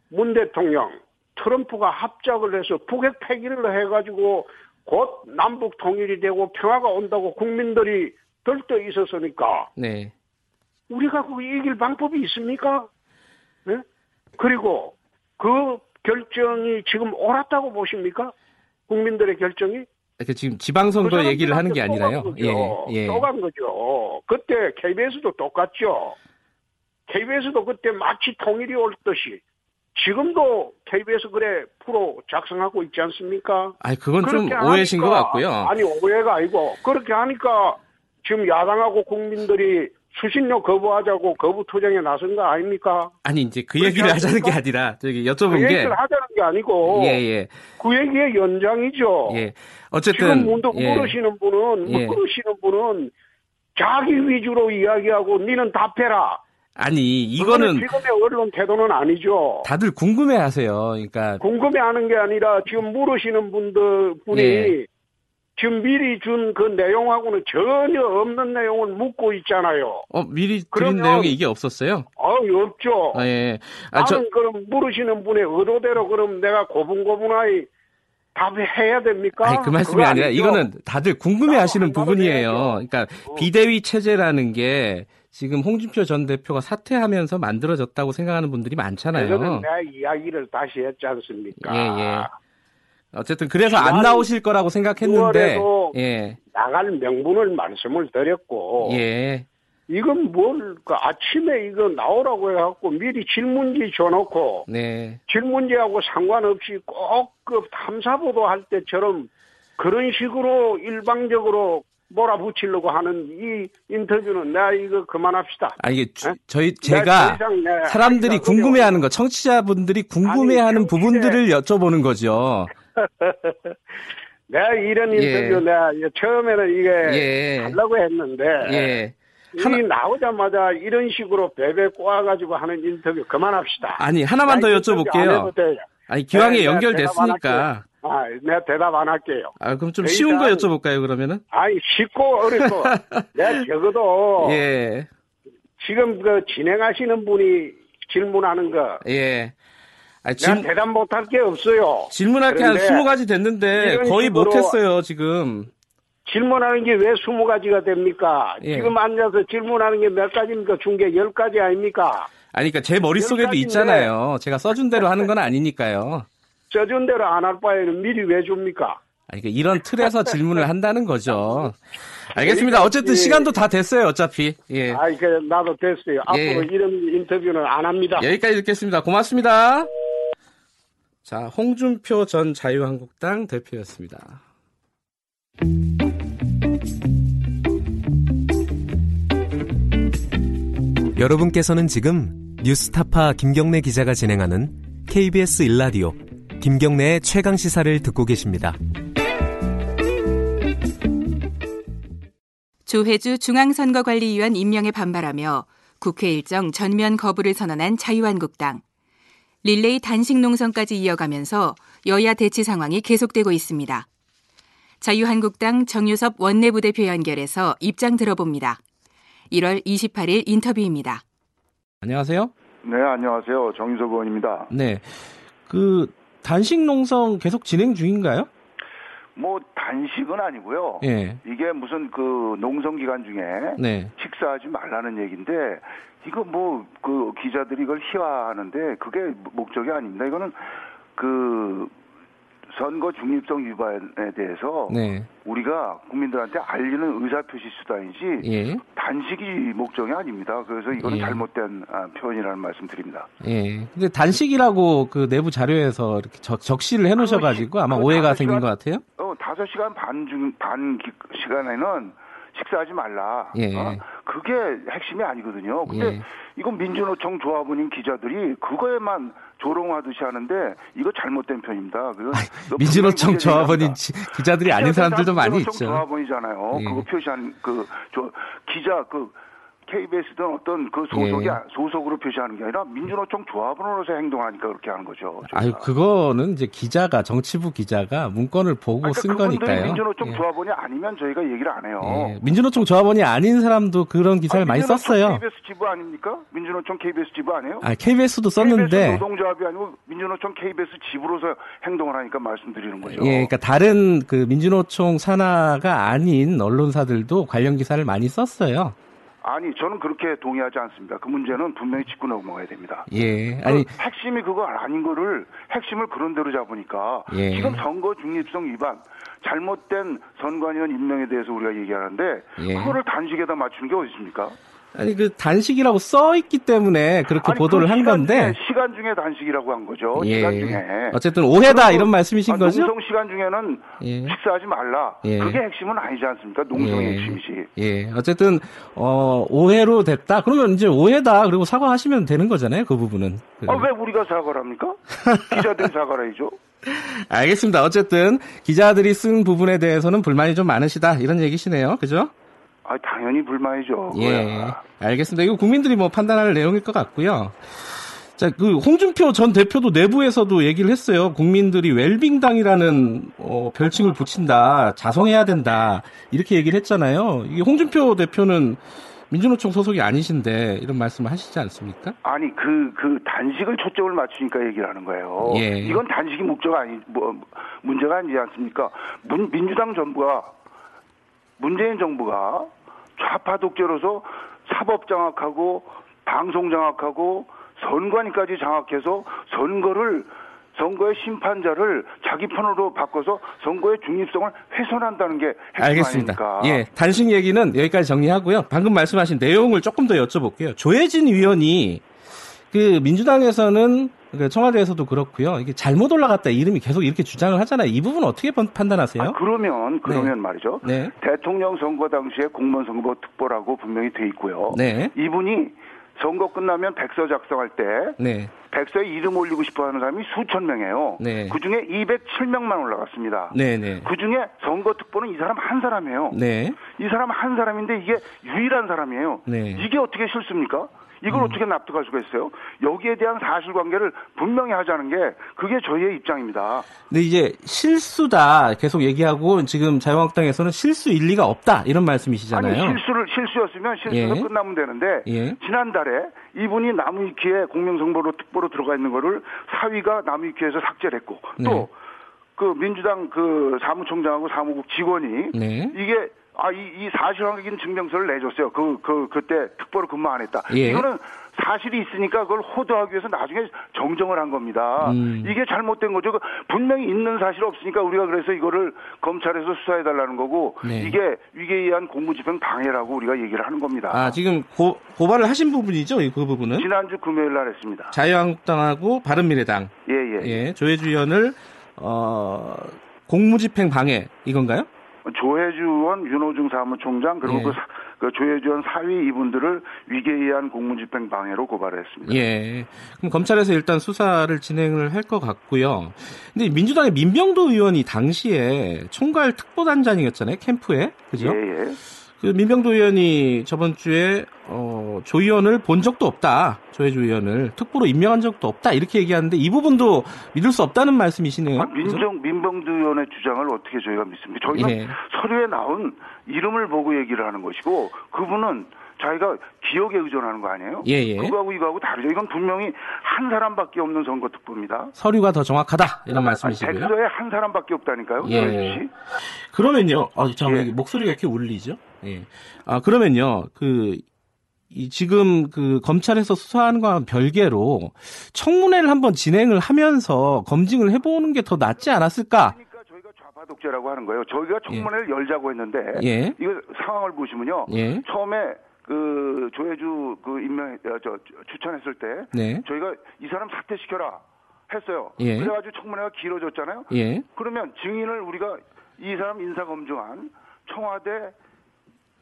문 대통령, 트럼프가 합작을 해서 북핵 폐기를 해가지고 곧 남북 통일이 되고 평화가 온다고 국민들이 들떠 있었으니까 네. 우리가 그 이길 방법이 있습니까? 예? 그리고 그 결정이 지금 옳았다고 보십니까? 국민들의 결정이? 그 지금 지방선거 그 얘기를 하는 게 아니라요. 거죠. 예. 예. 또간 거죠. 그때 KBS도 똑같죠. KBS도 그때 마치 통일이 올 듯이 지금도 KBS 그래 프로 작성하고 있지 않습니까? 아니 그건 좀 오해신 것 하니까- 같고요. 아니 오해가 아니고 그렇게 하니까 지금 야당하고 국민들이 수신료 거부하자고 거부 투쟁에 나선 거 아닙니까? 아니 이제 그 얘기를 하자는 게? 아니라 저기 그 여쭤본 게 얘기를 하자는 게 아니고 예, 예. 그 얘기의 연장이죠. 예. 지금 어쨌든 문도 예. 물으시는 분은 예. 물으시는 분은 자기 위주로 이야기하고 니는 답해라. 아니 이거는 지금의 언론 태도는 아니죠. 다들 궁금해 하세요. 그러니까 궁금해하는 게 아니라 지금 물으시는 분들 분이 예. 지금 미리 준 그 내용하고는 전혀 없는 내용을 묻고 있잖아요. 어 미리 드린 내용이 이게 없었어요? 아, 없죠. 아, 예. 아, 저 나는 그럼 물으시는 분의 의도대로 그럼 내가 고분고분하게 답해야 됩니까? 아니 그 말씀이 아니라 아니죠. 이거는 다들 궁금해 하시는 안 부분이에요. 그러니까 어. 비대위 체제라는 게 지금 홍준표 전 대표가 사퇴하면서 만들어졌다고 생각하는 분들이 많잖아요. 그거는 내 이야기를 다시 했지 않습니까? 예, 예. 어쨌든 그래서 안 나오실 거라고 생각했는데 6월에도 예. 나갈 명분을 말씀을 드렸고 예. 이건 뭘, 그 아침에 이거 나오라고 해갖고 미리 질문지 줘놓고 네. 질문지하고 상관없이 꼭 그 탐사보도 할 때처럼 그런 식으로 일방적으로 몰아붙이려고 하는 이 인터뷰는 내가 이거 그만합시다. 아 이게 주- 예? 저희 제가 내가 사람들이 궁금해하는 거, 청취자분들이 궁금해하는 아니, 부분들을 여쭤보는 거죠. 내가 이런 예. 인터뷰 내가 처음에는 이게 예. 하려고 했는데 예. 이 하나- 나오자마자 이런 식으로 베베 꼬아가지고 하는 인터뷰 그만합시다. 아니 하나만 더 여쭤볼게요. 아니 기왕에 네, 내가 연결됐으니까 아, 내가 대답 안 할게요. 아 그럼 좀 일단- 쉬운 거 여쭤볼까요 그러면은? 아니 쉽고 어렵고 내가 적어도 예. 지금 그 진행하시는 분이 질문하는 거 예. 아, 질, 대답 못할 게 없어요. 질문할 게한 그런데 20가지 됐는데 거의 못했어요 지금. 질문하는 게왜 20가지가 됩니까? 예. 지금 앉아서 질문하는 게 몇 가지입니까? 중게 10가지 아닙니까? 아니 그러니까 제 머릿속에도 있잖아요. 제가 써준 대로 하는 건 아니니까요. 써준 대로 안 할 바에는 미리 왜 줍니까? 아니, 그러니까 이런 틀에서 질문을 한다는 거죠. 알겠습니다. 어쨌든 예. 시간도 다 됐어요, 어차피. 예. 아이, 그, 나도 됐어요. 예. 앞으로 이런 인터뷰는 안 합니다. 여기까지 듣겠습니다. 고맙습니다. 자, 홍준표 전 자유한국당 대표였습니다. 여러분께서는 지금 뉴스타파 김경래 기자가 진행하는 KBS 일라디오 김경래의 최강 시사를 듣고 계십니다. 조혜주 중앙선거관리위원 임명에 반발하며 국회 일정 전면 거부를 선언한 자유한국당. 릴레이 단식 농성까지 이어가면서 여야 대치 상황이 계속되고 있습니다. 자유한국당 정유섭 원내부대표 연결해서 입장 들어봅니다. 1월 28일 인터뷰입니다. 안녕하세요. 네, 안녕하세요. 정유석 의원입니다. 네. 그 단식 농성 계속 진행 중인가요? 뭐 단식은 아니고요. 예. 이게 무슨 그 농성 기간 중에 네. 식사하지 말라는 얘기인데 이거 뭐 그 기자들이 이걸 희화하는데 그게 목적이 아닙니다. 이거는 그 선거 중립성 위반에 대해서 네. 우리가 국민들한테 알리는 의사표시 수단이지 예. 단식이 목적이 아닙니다. 그래서 이거는 예. 잘못된 아, 표현이라는 말씀드립니다. 예. 근데 단식이라고 그 내부 자료에서 이렇게 적, 적시를 해 놓으셔 가지고 아마 그 오해가 생긴 시간- 것 같아요. 어, 다섯 시간 반 중, 반 기- 시간에는 식사하지 말라. 예. 어? 그게 핵심이 아니거든요. 근데 예. 이건 민주노총 조합원인 기자들이 그거에만 조롱하듯이 하는데 이거 잘못된 편입니다. 그건 분명히 조합원인 기자들이 아닌 사람들도 많이 있죠. 조합원이잖아요. 예. 그거 표시한 그 저 기자 그 KBS든 어떤 그 소속이 예. 소속으로 표시하는 게 아니라 민주노총 조합원으로서 행동하니까 그렇게 하는 거죠. 저희가. 아유, 그거는 이제 기자가 정치부 기자가 문건을 보고 그러니까 쓴 거니까요. 민주노총 예. 조합원이 아니면 저희가 얘기를 안 해요. 예. 민주노총 조합원이 아닌 사람도 그런 기사를 아니, 많이 썼어요. KBS 지부 아닙니까? 민주노총 KBS 지부 아니에요? 아, KBS도 KBS 썼는데 노동조합이 아니고 민주노총 KBS 지부로서 행동을 하니까 말씀드리는 거죠. 예, 그러니까 다른 그 민주노총 산하가 아닌 언론사들도 관련 기사를 많이 썼어요. 아니 저는 그렇게 동의하지 않습니다. 그 문제는 분명히 짚고 넘어가야 됩니다. 예. 아니, 그 핵심이 그거 아닌 거를 핵심을 그런 대로 잡으니까 예. 지금 선거 중립성 위반 잘못된 선관위원 임명에 대해서 우리가 얘기하는데 예. 그거를 단식에다 맞추는 게 어디 있습니까? 아니 그 단식이라고 써 있기 때문에 그렇게 아니, 보도를 그 한 건데 중에, 시간 중에 단식이라고 한 거죠. 시간 중에. 예. 어쨌든 오해다 이런 말씀이신 아, 거죠? 농성 시간 중에는 예. 식사하지 말라. 예. 그게 핵심은 아니지 않습니까? 농성의 예. 핵심이지. 예. 어쨌든 어 오해로 됐다. 그러면 이제 오해다. 그리고 사과하시면 되는 거잖아요. 그 부분은. 그- 아, 왜 우리가 사과를 합니까? 기자들이 사과를 해야죠. 알겠습니다. 어쨌든 기자들이 쓴 부분에 대해서는 불만이 좀 많으시다. 이런 얘기시네요. 그죠? 아, 당연히 불만이죠. 예. 알겠습니다. 이거 국민들이 뭐 판단할 내용일 것 같고요. 자, 그 홍준표 전 대표도 내부에서도 얘기를 했어요. 국민들이 웰빙당이라는 어, 별칭을 붙인다, 자성해야 된다 이렇게 얘기를 했잖아요. 이게 홍준표 대표는 민주노총 소속이 아니신데 이런 말씀을 하시지 않습니까? 아니 그그 단식을 초점을 맞추니까 얘기를 하는 거예요. 예. 이건 단식이 목적 아니 뭐 문제가 아니지 않습니까? 문, 민주당 정부가 문재인 정부가 좌파 독재로서 사법 장악하고 방송 장악하고 선관위까지 장악해서 선거를 선거의 심판자를 자기 편으로 바꿔서 선거의 중립성을 훼손한다는 게 알겠습니다. 아닙니까? 예, 단식 얘기는 여기까지 정리하고요. 방금 말씀하신 내용을 조금 더 여쭤볼게요. 조혜진 위원이 그 민주당에서는 그 청와대에서도 그렇고요. 이게 잘못 올라갔다 이름이 계속 이렇게 주장을 하잖아요. 이 부분 어떻게 판- 판단하세요? 아, 그러면 그러면 말이죠. 네. 대통령 선거 당시에 공무원 선거 특보라고 분명히 돼 있고요. 네. 이분이 선거 끝나면 백서 작성할 때 네. 백서에 이름 올리고 싶어 하는 사람이 수천 명이에요. 네. 그 중에 207명만 올라갔습니다. 네, 네. 그 중에 선거 특보는 이 사람 한 사람이에요. 네. 이 사람 한 사람인데 이게 유일한 사람이에요. 네. 음. 이게 어떻게 실수입니까? 이걸 어떻게 납득할 수가 있어요? 여기에 대한 사실관계를 분명히 하자는 게 그게 저희의 입장입니다. 근데 이제 실수다 계속 얘기하고 지금 자유한국당에서는 실수 일리가 없다 이런 말씀이시잖아요. 아니 실수를 실수였으면 실수로 예. 끝나면 되는데 예. 지난달에 이분이 나무위키에 공명정보로 특보로 들어가 있는 거를 사위가 나무위키에서 삭제를 했고 네. 또그 민주당 그 사무총장하고 사무국 직원이 네. 이게 아, 이, 이 사실 확인 증명서를 내줬어요. 그, 그, 그때 특보로 근무 안 했다. 예. 이거는 사실이 있으니까 그걸 호도하기 위해서 나중에 정정을 한 겁니다. 음. 이게 잘못된 거죠. 그 분명히 있는 사실 없으니까 우리가 그래서 이거를 검찰에서 수사해 달라는 거고 네. 이게 위계에 의한 공무집행 방해라고 우리가 얘기를 하는 겁니다. 아, 지금 고, 고발을 하신 부분이죠, 이- 그 부분은? 지난주 금요일 날 했습니다. 자유한국당하고 바른미래당, 예, 예. 예, 조혜주 의원을, 어, 공무집행 방해, 이건가요? 조혜주 의원, 윤호중 사무총장 그리고 예. 그, 사- 그 조혜주 의원 사위 이분들을 위계에 의한 공무집행 방해로 고발했습니다. 예. 그럼 검찰에서 일단 수사를 진행을 할 것 같고요. 근데 민주당의 민병도 의원이 당시에 총괄 특보단장이었잖아요, 캠프에. 그죠? 예, 예. 그 민병도 의원이 저번 주에 어, 조 의원을 본 적도 없다. 조혜주 의원을 특보로 임명한 적도 없다. 이렇게 얘기하는데 이 부분도 믿을 수 없다는 말씀이시네요. 아, 민정 민병두 의원의 주장을 어떻게 저희가 믿습니까? 저희가 예. 서류에 나온 이름을 보고 얘기를 하는 것이고 그분은 자기가 기억에 의존하는 거 아니에요? 예, 예. 그거하고 이거하고 다르죠. 이건 분명히 한 사람밖에 없는 선거 특보입니다. 서류가 더 정확하다. 이런 말씀이시고요. 백서에 한 사람밖에 없다니까요. 예. 씨. 그러면요. 어, 잠깐 예. 목소리가 이렇게 울리죠? 예. 아, 그러면요. 그, 이 지금 그 검찰에서 수사하는 거와 별개로 청문회를 한번 진행을 하면서 검증을 해보는 게 더 낫지 않았을까? 그러니까 저희가 좌파 독재라고 하는 거예요. 저희가 청문회를 열자고 했는데 예. 이거 상황을 보시면요. 예. 처음에 그 조혜주 그 임명 어, 저, 저 추천했을 때 네. 저희가 이 사람 사퇴시켜라 했어요. 예. 그래가지고 청문회가 길어졌잖아요. 예. 그러면 증인을 우리가 이 사람 인사 검증한 청와대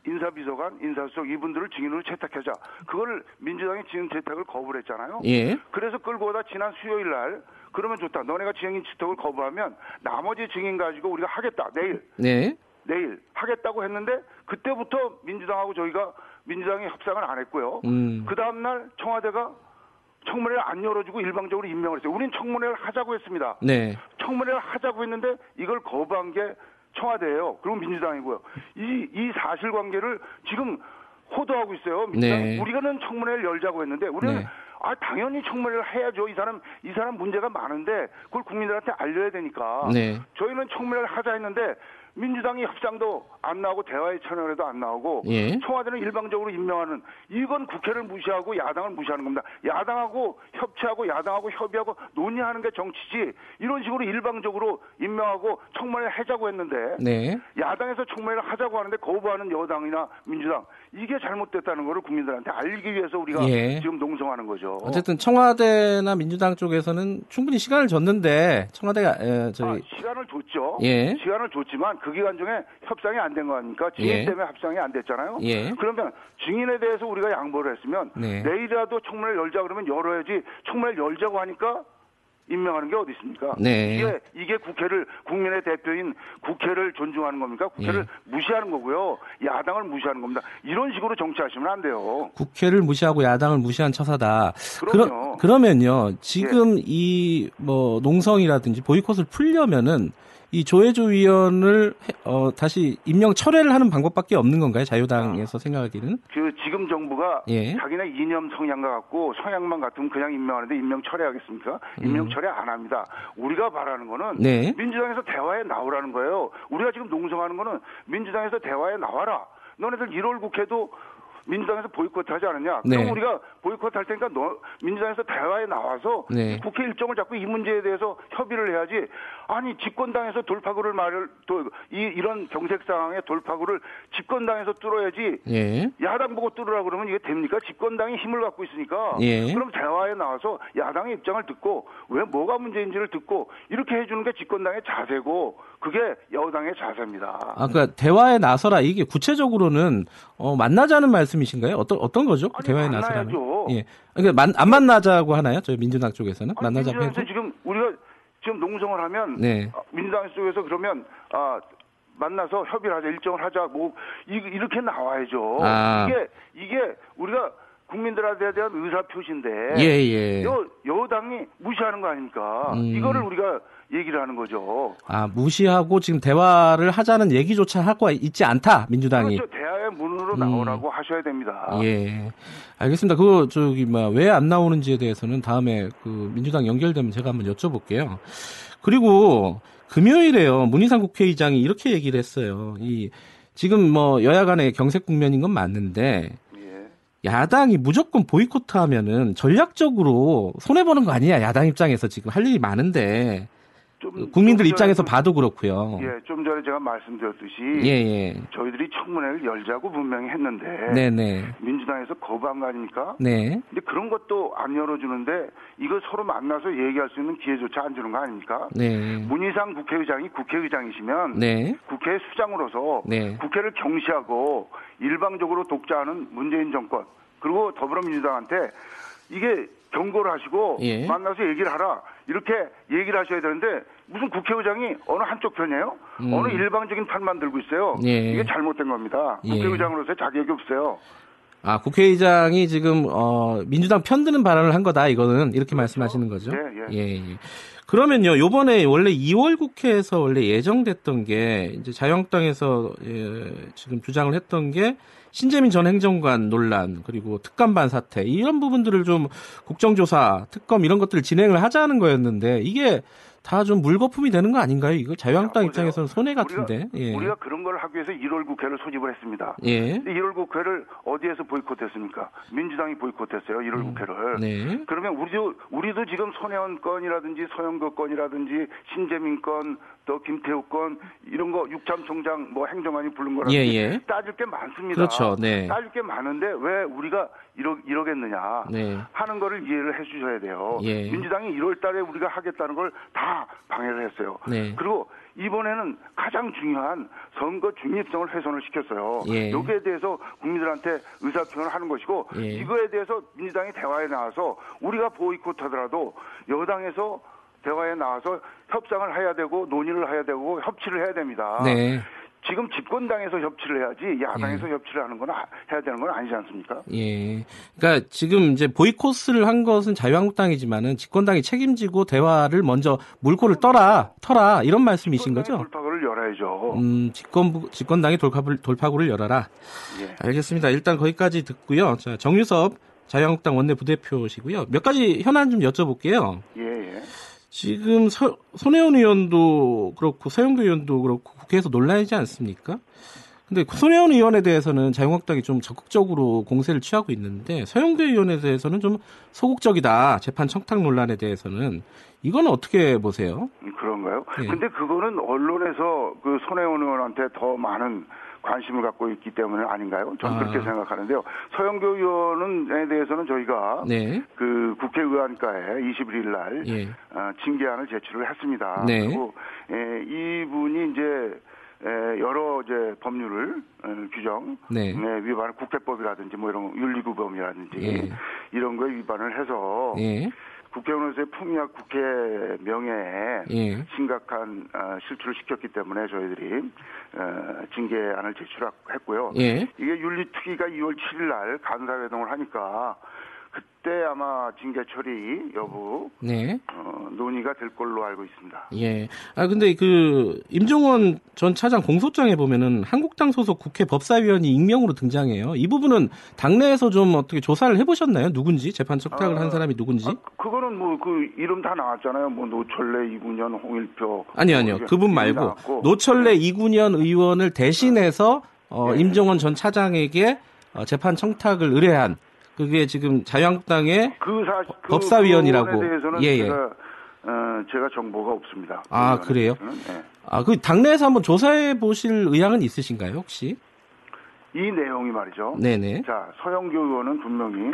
인사비서관, 인사수석 이분들을 증인으로 채택하자. 그걸 민주당이 증인 채택을 거부를 했잖아요. 예. 그래서 끌고 오다 지난 수요일 날 그러면 좋다. 너네가 증인 채택을 거부하면 나머지 증인 가지고 우리가 하겠다. 내일 네. 내일 하겠다고 했는데 그때부터 민주당하고 저희가 민주당이 협상을 안 했고요. 음. 그 다음 날 청와대가 청문회를 안 열어주고 일방적으로 임명을 했어요. 우린 청문회를 하자고 했습니다. 네. 청문회를 하자고 했는데 이걸 거부한 게 청와대예요. 그리고 민주당이고요. 이, 이 사실관계를 지금 호도하고 있어요. 민주당이 네. 우리가는 청문회를 열자고 했는데 우리는 네. 아 당연히 청문회를 해야죠. 이 사람 이 사람 문제가 많은데 그걸 국민들한테 알려야 되니까. 네. 저희는 청문회를 하자 했는데 민주당이 협상도 안 나오고 대화의 채널에도 안 나오고 예. 청와대는 일방적으로 임명하는 이건 국회를 무시하고 야당을 무시하는 겁니다. 야당하고 협치하고 야당하고 협의하고 논의하는 게 정치지 이런 식으로 일방적으로 임명하고 청문회를 하자고 했는데 네. 야당에서 청문회를 하자고 하는데 거부하는 여당이나 민주당 이게 잘못됐다는 거를 국민들한테 알리기 위해서 우리가 예. 지금 농성하는 거죠. 어쨌든 청와대나 민주당 쪽에서는 충분히 시간을 줬는데 청와대가 에, 저희 아, 시간을 줬죠. 예. 시간을 줬지만 그 기간 중에 협상이 안 된 거 아닙니까? 증인 예. 때문에 협상이 안 됐잖아요. 예. 그러면 증인에 대해서 우리가 양보를 했으면 네. 내일이라도 청문회를 열자 그러면 열어야지 청문회를 열자고 하니까 임명하는 게 어디 있습니까? 네. 이게 이게 국회를 국민의 대표인 국회를 존중하는 겁니까? 국회를 예. 무시하는 거고요. 야당을 무시하는 겁니다. 이런 식으로 정치하시면 안 돼요. 국회를 무시하고 야당을 무시한 처사다. 그럼요. 그러, 면요 지금 이뭐 농성이라든지 보이콧을 풀려면은 이 조혜주 위원을 해- 어, 다시 임명 철회를 하는 방법밖에 없는 건가요? 자유당에서 생각하기는? 그 지금 정부가 예. 자기네 이념 성향과 같고 성향만 같으면 그냥 임명하는데 임명 철회하겠습니까? 임명 철회 안 합니다. 우리가 바라는 거는 음. 네. 민주당에서 대화에 나오라는 거예요. 우리가 지금 농성하는 거는 민주당에서 대화에 나와라. 너네들 1월 국회도 민주당에서 보이콧하지 않았냐? 네. 그럼 우리가 보이콧할 테니까 너 민주당에서 대화에 나와서 네. 국회 일정을 잡고 이 문제에 대해서 협의를 해야지. 아니 집권당에서 돌파구를 말을 또 이 이런 경색 상황에 돌파구를 집권당에서 뚫어야지. 예. 야당 보고 뚫으라 그러면 이게 됩니까? 집권당이 힘을 갖고 있으니까. 예. 그럼 대화에 나와서 야당의 입장을 듣고 왜 뭐가 문제인지를 듣고 이렇게 해주는 게 집권당의 자세고 그게 여당의 자세입니다. 아, 그러니까 대화에 나서라 이게 구체적으로는 어, 만나자는 말씀이신가요? 어떤 어떤 거죠? 아니, 대화에. 나서라면. 예. 그러니까 만, 안 만나자고 하나요? 저희 민주당 쪽에서는 아니, 만나자고 해도. 지금 우리가 지금 농성을 하면 네. 어, 민주당 쪽에서 그러면 아 만나서 협의를 하자 일정을 하자 뭐 이, 이렇게 나와야죠. 아. 이게 이게 우리가 국민들한테 대한 의사 표시인데 예, 예. 여, 여당이 무시하는 거 아닙니까? 음. 이거를 우리가 얘기를 하는 거죠. 아, 무시하고 지금 대화를 하자는 얘기조차 하고 있지 않다. 민주당이. 그렇죠. 문으로 음. 나오라고 하셔야 됩니다. 예. 알겠습니다. 그거 저기 뭐왜안 나오는지에 대해서는 다음에 그 민주당 연결되면 제가 한번 여쭤볼게요. 그리고 금요일에요. 문희상 국회의장이 이렇게 얘기를 했어요. 이 지금 뭐 여야 간의 경색 국면인 건 맞는데 예. 야당이 무조건 보이콧하면은 전략적으로 손해 보는 거 아니냐 야당 입장에서 지금 할 일이 많은데 좀 국민들 좀 입장에서 봐도 그렇고요. 예, 좀 전에 제가 말씀드렸듯이 예, 예. 저희들이 청문회를 열자고 분명히 했는데 네, 네. 민주당에서 거부한 거 아닙니까? 네. 근데 그런 것도 안 열어주는데 이거 서로 만나서 얘기할 수 있는 기회조차 안 주는 거 아닙니까? 네. 문희상 국회의장이 국회의장이시면 네. 국회 수장으로서 네. 국회를 경시하고 일방적으로 독자하는 문재인 정권 그리고 더불어민주당한테 이게 경고를 하시고 예. 만나서 얘기를 하라 이렇게 얘기를 하셔야 되는데 무슨 국회의장이 어느 한쪽 편이에요? 음. 어느 일방적인 판만 들고 있어요. 예. 이게 잘못된 겁니다. 예. 국회의장으로서 자격이 없어요. 아, 국회의장이 지금 어 민주당 편드는 발언을 한 거다. 이거는 이렇게 말씀하시는 거죠. 예, 예. 예, 예. 그러면요. 요번에 원래 2월 국회에서 원래 예정됐던 게 이제 자유한국당에서 예, 지금 주장을 했던 게 신재민 전 행정관 논란 그리고 특감반 사태 이런 부분들을 좀 국정조사, 특검 이런 것들을 진행을 하자는 거였는데 이게 다 좀 물거품이 되는 거 아닌가요? 이거 자유한국당 자, 입장에서는 손해 같은데. 우리가, 예. 우리가 그런 걸 하기 위해서 1월 국회를 소집을 했습니다. 예. 근데 1월 국회를 어디에서 보이콧했습니까? 민주당이 보이콧했어요. 1월 국회를. 네. 그러면 우리도 우리도 지금 손혜원 건이라든지 서영교 건이라든지 신재민 건, 또 김태우 건 이런 거 육참 총장 뭐 행정관이 부른 거라든지 예, 예. 따질 게 많습니다. 그렇죠. 네. 따질 게 많은데 왜 우리가 이러, 이러겠느냐 네. 하는 거를 이해를 해 주셔야 돼요. 예. 민주당이 1월 달에 우리가 하겠다는 걸 다 방해를 했어요. 네. 그리고 이번에는 가장 중요한 선거 중립성을 훼손을 시켰어요. 예. 여기에 대해서 국민들한테 의사표현을 하는 것이고 예. 이거에 대해서 민주당이 대화에 나와서 우리가 보이콧 하더라도 여당에서 대화에 나와서 협상을 해야 되고 논의를 해야 되고 협치를 해야 됩니다. 네. 지금 집권당에서 협치를 해야지 야당에서 협치를 하는 건 아- 해야 되는 건 아니지 않습니까? 예. 그러니까 지금 이제 보이콧을 한 것은 자유한국당이지만은 집권당이 책임지고 대화를 먼저 물꼬를 떠라, 터라 이런 말씀이신 거죠? 돌파구를 열어야죠. 음, 집권 집권당이 돌파구를 돌파구를 열어라. 예. 알겠습니다. 일단 거기까지 듣고요. 자, 정유섭 자유한국당 원내 부대표시고요. 몇 가지 현안 좀 여쭤볼게요. 예, 예. 지금 서, 손혜원 의원도 그렇고 서영교 의원도 그렇고 국회에서 논란이지 않습니까? 근데 손혜원 의원에 대해서는 자유한국당이 좀 적극적으로 공세를 취하고 있는데 서영교 의원에 대해서는 좀 소극적이다. 재판 청탁 논란에 대해서는 이거는 어떻게 보세요? 음, 그런가요? 예. 근데 그거는 언론에서 그 손혜원 의원한테 더 많은 관심을 갖고 있기 때문에 아닌가요? 저는 아. 그렇게 생각하는데요. 서영교 의원에 대해서는 저희가 네. 그 국회의원과에 21일 날 예. 어, 징계안을 제출을 했습니다. 네. 그리고 에, 이분이 이제 에, 여러 이제 법률을 어, 규정 네. 네, 위반 국회법이라든지 뭐 이런 윤리구범이라든지 예. 이런 거에 위반을 해서 예. 국회의원으로서의 풍약 국회 명예에 예. 심각한 어, 실추를 시켰기 때문에 저희들이 어, 징계안을 제출했고요. 예. 이게 윤리특위가 2월 7일 날 간사회동을 하니까 그때 아마 징계 처리 여부 네. 어, 논의가 될 걸로 알고 있습니다. 예. 아 근데 그 임종원 전 차장 공소장에 보면은 한국당 소속 국회 법사위원이 익명으로 등장해요. 이 부분은 당내에서 좀 어떻게 조사를 해보셨나요? 누군지 재판 청탁을 아, 한 사람이 누군지? 아, 그거는 뭐 그 이름 다 나왔잖아요. 뭐 노철래, 이군현, 홍일표. 아니 아니요. 뭐 그분 말고 나왔고. 노철래 이군현 의원을 대신해서 어, 예. 임종원 전 차장에게 어, 재판 청탁을 의뢰한 그게 지금 자유한국당의 그 사, 그 법사위원이라고. 예, 예. 제가 어, 제가 정보가 없습니다. 아, 그 그래요? 예. 아그 당내에서 한번 조사해 보실 의향은 있으신가요 혹시? 이 내용이 말이죠. 네네. 자, 서영교 의원은 분명히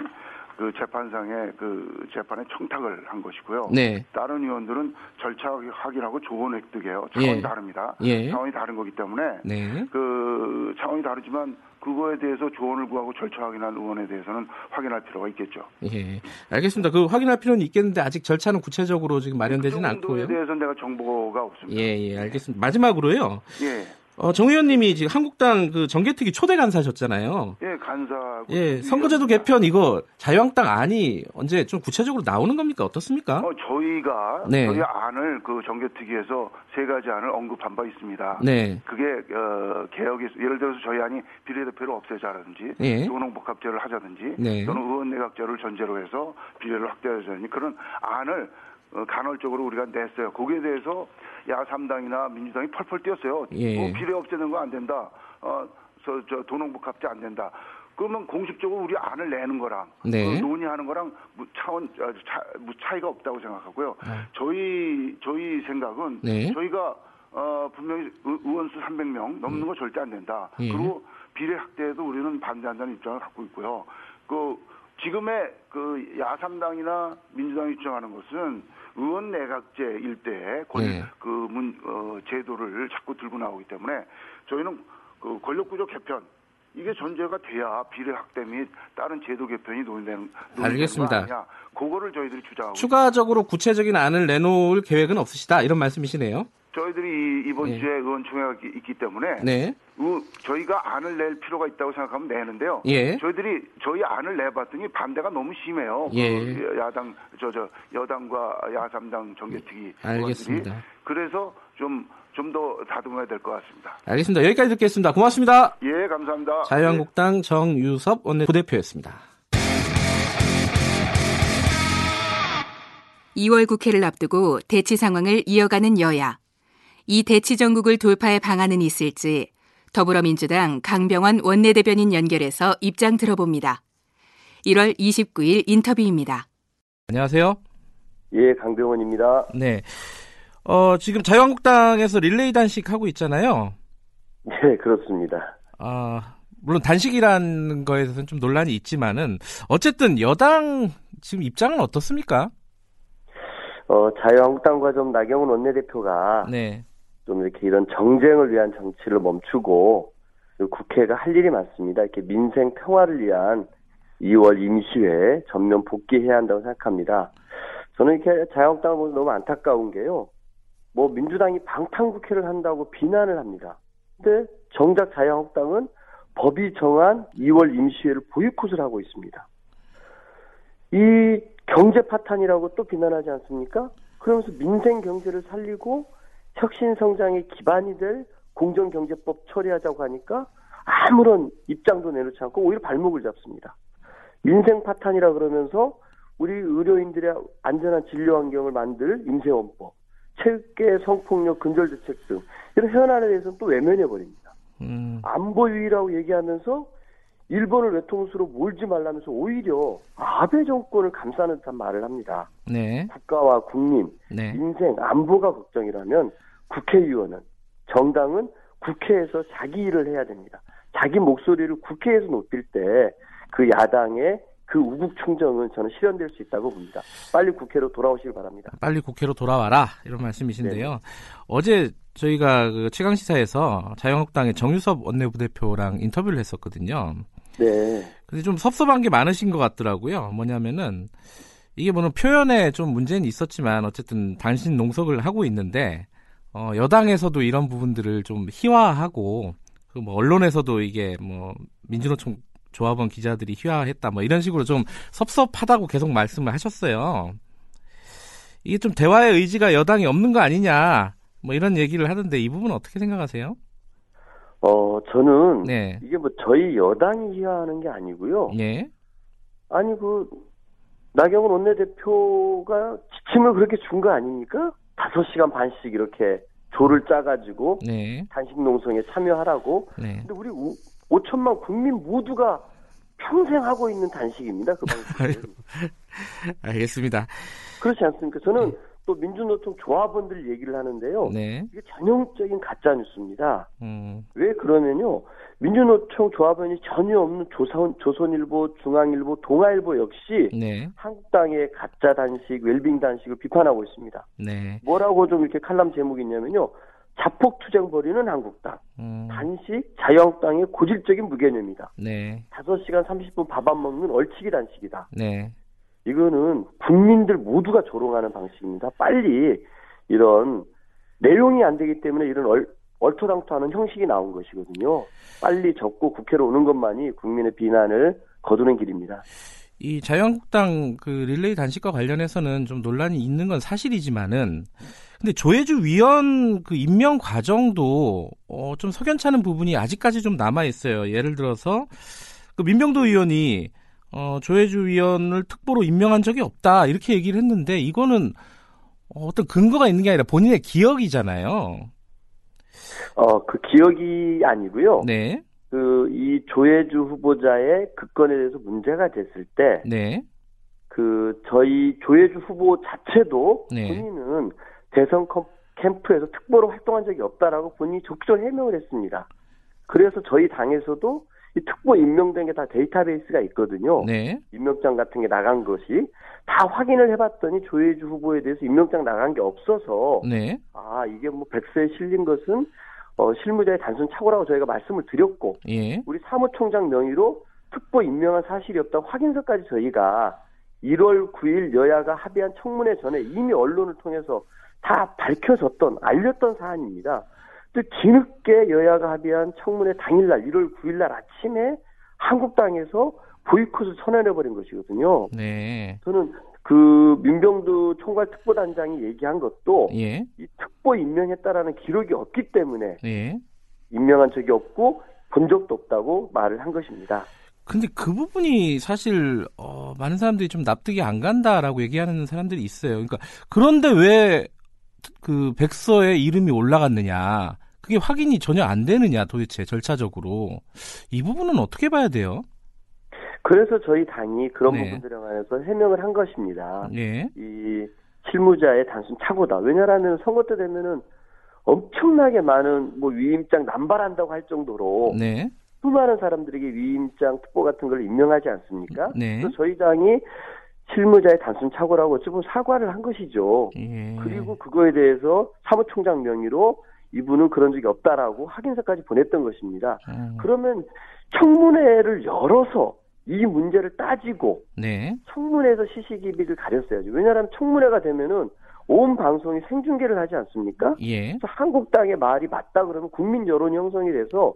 그 재판상에 그 재판에 청탁을 한 것이고요. 네. 다른 의원들은 절차 확인하고 조언 획득해요. 차원이 예. 다릅니다. 예. 차원이 다른 거기 때문에 네. 그 차원이 다르지만 그거에 대해서 조언을 구하고 절차 확인한 의원에 대해서는 확인할 필요가 있겠죠. 예, 알겠습니다. 그 확인할 필요는 있겠는데 아직 절차는 구체적으로 지금 마련되지는 그 않고요. 대해서는 내가 정보가 없습니다. 예, 예, 알겠습니다. 마지막으로요. 예. 어, 정 의원님이 지금 한국당 그 정개특위 초대 간사셨잖아요. 예, 간사. 예, 선거제도 개편 이거 자유한국당 안이 언제 좀 구체적으로 나오는 겁니까? 어떻습니까? 어, 저희가 네. 저희 안을 그 정개특위에서 세 가지 안을 언급한 바 있습니다. 네. 그게 어, 개혁에 예를 들어서 저희 안이 비례대표를 없애자라든지 예. 노농복합제를 하자든지 네. 또는 의원내각제를 전제로 해서 비례를 확대하자든지 그런 안을 어, 간헐적으로 우리가 냈어요. 거기에 대해서 야 3당이나 민주당이 펄펄 뛰었어요. 예. 뭐 비례 없애는 거 안 된다. 어, 저, 저 도농복합제 안 된다. 그러면 공식적으로 우리 안을 내는 거랑 네. 그 논의하는 거랑 무 차원 어, 차, 무 차이가 없다고 생각하고요. 아. 저희 저희 생각은 네. 저희가 어, 분명히 의- 의원수 300명 넘는 거 절대 안 된다. 예. 그리고 비례 확대에도 우리는 반대한다는 입장을 갖고 있고요. 그 지금의 그 야삼당이나 민주당이 주장하는 것은 의원 내각제 일대의 권, 네. 그 문, 어, 제도를 자꾸 들고 나오기 때문에 저희는 그 권력 구조 개편 이게 전제가 돼야 비례 확대 및 다른 제도 개편이 논의되는, 알겠습니다. 거. 그거를 저희들이 주장하고 추가적으로 구체적인 안을 내놓을 계획은 없으시다 이런 말씀이시네요. 저희들이 이- 이번 네. 주에 의원총회가 있- 있기 때문에 네. 의- 저희가 안을 낼 필요가 있다고 생각하면 내는데요. 예. 저희들이 저희 안을 내봤더니 반대가 너무 심해요. 예. 그 야당 저 저 여당과 야삼당 정개특위 알겠습니다. 의원들이. 그래서 좀 좀 더 다듬어야 될 것 같습니다. 알겠습니다. 여기까지 듣겠습니다. 고맙습니다. 예, 감사합니다. 자유한국당 정유섭 원내 부대표였습니다. 2월 국회를 앞두고 대치 상황을 이어가는 여야. 이 대치 전국을 돌파할 방안은 있을지 더불어민주당 강병원 원내대변인 연결해서 입장 들어봅니다. 1월 29일 인터뷰입니다. 안녕하세요. 예, 강병원입니다. 네. 어, 지금 자유한국당에서 릴레이 단식 하고 있잖아요. 예, 그렇습니다. 아, 물론 단식이라는 거에 대해서는 좀 논란이 있지만은 어쨌든 여당 지금 입장은 어떻습니까? 어, 자유한국당과 좀 나경원 원내대표가 네. 좀 이렇게 이런 정쟁을 위한 정치를 멈추고 그 국회가 할 일이 많습니다. 이렇게 민생 평화를 위한 2월 임시회 전면 복귀해야 한다고 생각합니다. 저는 이렇게 자유한국당을 보면 너무 안타까운 게요. 뭐 민주당이 방탄국회를 한다고 비난을 합니다. 근데 정작 자유한국당은 법이 정한 2월 임시회를 보이콧을 하고 있습니다. 이 경제 파탄이라고 또 비난하지 않습니까? 그러면서 민생 경제를 살리고 혁신 성장의 기반이 될 공정경제법 처리하자고 하니까 아무런 입장도 내놓지 않고 오히려 발목을 잡습니다. 민생 파탄이라 그러면서 우리 의료인들의 안전한 진료 환경을 만들 임세원법, 체육계 성폭력 근절 대책 등 이런 현안에 대해서는 또 외면해 버립니다. 음, 안보 유의라고 얘기하면서 일본을 외통수로 몰지 말라면서 오히려 아베 정권을 감싸는 듯한 말을 합니다. 네. 국가와 국민, 네. 민생, 안보가 걱정이라면 국회의원은 정당은 국회에서 자기 일을 해야 됩니다. 자기 목소리를 국회에서 높일 때 그 야당의 그 우국 충정은 저는 실현될 수 있다고 봅니다. 빨리 국회로 돌아오시길 바랍니다. 빨리 국회로 돌아와라 이런 말씀이신데요. 어제 저희가 그 최강 시사에서 자유한국당의 정유섭 원내부대표랑 인터뷰를 했었거든요. 네. 근데 좀 섭섭한 게 많으신 것 같더라고요. 뭐냐면은 이게 물론 표현에 좀 문제는 있었지만 어쨌든 단신 농석을 하고 있는데 어, 여당에서도 이런 부분들을 좀 희화하고 그뭐 언론에서도 이게 뭐 민주노총 조합원 기자들이 희화했다 뭐 이런 식으로 좀 섭섭하다고 계속 말씀을 하셨어요. 이게 좀 대화의 의지가 여당이 없는 거 아니냐 뭐 이런 얘기를 하던데 이 부분 은 어떻게 생각하세요? 어, 저는 네. 이게 뭐 저희 여당이 희화하는 게 아니고요. 예. 아니 그 나경원 원내대표가 지침을 그렇게 준 거 아닙니까? 다섯 시간 반씩 이렇게 조를 짜가지고 네. 단식 농성에 참여하라고. 네. 근데 우리 5천만 국민 모두가 평생 하고 있는 단식입니다. 그 방식은. 알겠습니다. 그렇지 않습니까? 저는 또 민주노총 조합원들 얘기를 하는데요. 네. 이게 전형적인 가짜 뉴스입니다. 음. 왜 그러면요. 민주노총 조합원이 전혀 없는 조선, 조선일보, 중앙일보, 동아일보 역시 네. 한국당의 가짜 단식, 웰빙 단식을 비판하고 있습니다. 네. 뭐라고 좀 이렇게 칼럼 제목이 있냐면요. 자폭 투쟁 벌이는 한국당, 음. 단식 자유한국당의 고질적인 무개념이다. 네. 5시간 30분 밥 안 먹는 얼치기 단식이다. 네. 이거는 국민들 모두가 조롱하는 방식입니다. 빨리 이런 내용이 안 되기 때문에 이런 얼, 얼토당토하는 형식이 나온 것이거든요. 빨리 접고 국회로 오는 것만이 국민의 비난을 거두는 길입니다. 이 자유한국당 그 릴레이 단식과 관련해서는 좀 논란이 있는 건 사실이지만은 근데 조혜주 위원 그 임명 과정도 어, 좀 석연찮은 부분이 아직까지 좀 남아 있어요. 예를 들어서 그 민병도 의원이 어, 조혜주 위원을 특보로 임명한 적이 없다 이렇게 얘기를 했는데 이거는 어, 어떤 근거가 있는 게 아니라 본인의 기억이잖아요. 어, 그 기억이 아니고요. 네, 그 이 조혜주 후보자의 극권에 대해서 문제가 됐을 때 네. 그 저희 조해주 후보 자체도 네. 본인은 대선 컴- 캠프에서 특보로 활동한 적이 없다라고 본인이 적극적으로 해명을 했습니다. 그래서 저희 당에서도 이 특보 임명된 게 다 데이터베이스가 있거든요. 네. 임명장 같은 게 나간 것이 다 확인을 해봤더니 조해주 후보에 대해서 임명장 나간 게 없어서 네. 아 이게 뭐 백서에 실린 것은 어, 실무자의 단순 착오라고 저희가 말씀을 드렸고 예. 우리 사무총장 명의로 특보 임명한 사실이 없다고 확인서까지 저희가 1월 9일 여야가 합의한 청문회 전에 이미 언론을 통해서 다 밝혀졌던 알렸던 사안입니다. 또 뒤늦게 여야가 합의한 청문회 당일날 1월 9일날 아침에 한국당에서 보이콧을 선언해버린 것이거든요. 네. 저는 그 민병두 총괄 특보단장이 얘기한 것도 예. 이 특보 임명했다라는 기록이 없기 때문에 예. 임명한 적이 없고 본 적도 없다고 말을 한 것입니다. 근데 그 부분이 사실 어, 많은 사람들이 좀 납득이 안 간다라고 얘기하는 사람들이 있어요. 그러니까 그런데 왜 그 백서에 이름이 올라갔느냐? 그게 확인이 전혀 안 되느냐 도대체 절차적으로 이 부분은 어떻게 봐야 돼요? 그래서 저희 당이 그런 네. 부분들에 관해서 해명을 한 것입니다. 예. 이 실무자의 단순 착오다. 왜냐하면 선거 때 되면은 엄청나게 많은 뭐 위임장 남발한다고 할 정도로 네. 수많은 사람들에게 위임장 특보 같은 걸 임명하지 않습니까? 네. 그래서 저희 당이 실무자의 단순 착오라고 어찌 보면 사과를 한 것이죠. 예. 그리고 그거에 대해서 사무총장 명의로 이분은 그런 적이 없다라고 확인서까지 보냈던 것입니다. 음, 그러면 청문회를 열어서 이 문제를 따지고 네. 청문회에서 시시기비를 가렸어야죠. 왜냐하면 청문회가 되면은 온 방송이 생중계를 하지 않습니까? 예. 그래서 한국당의 말이 맞다 그러면 국민 여론 형성이 돼서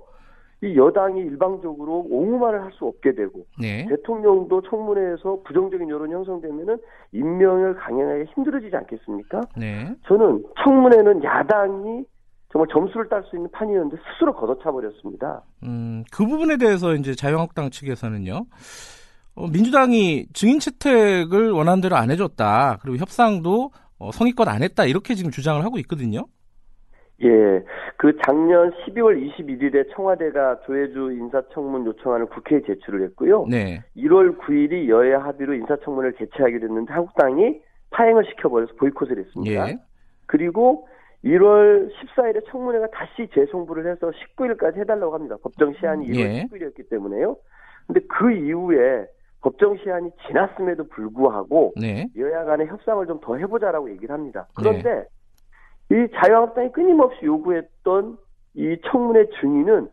이 여당이 일방적으로 옹호만을 할 수 없게 되고 네. 대통령도 청문회에서 부정적인 여론 형성되면은 임명을 강행하기 힘들어지지 않겠습니까? 네. 저는 청문회는 야당이 정말 점수를 딸 수 있는 판이었는데 스스로 걷어차 버렸습니다. 음, 그 부분에 대해서 이제 자유한국당 측에서는요. 어, 민주당이 증인 채택을 원하는 대로 안 해줬다. 그리고 협상도 어, 성의껏 안 했다. 이렇게 지금 주장을 하고 있거든요. 예, 그 작년 12월 21일에 청와대가 조혜주 인사청문 요청안을 국회에 제출을 했고요. 네. 1월 9일이 여야 합의로 인사청문회를 개최하게 됐는데 한국당이 파행을 시켜버려서 보이콧을 했습니다. 예. 그리고 1월 14일에 청문회가 다시 재송부를 해서 19일까지 해달라고 합니다. 법정 시한이 1월 예. 19일이었기 때문에요. 근데 그 이후에 법정 시한이 지났음에도 불구하고 네. 여야 간의 협상을 좀 더 해보자라고 얘기를 합니다. 그런데 이 자유한국당이 끊임없이 요구했던 이 청문회 증인은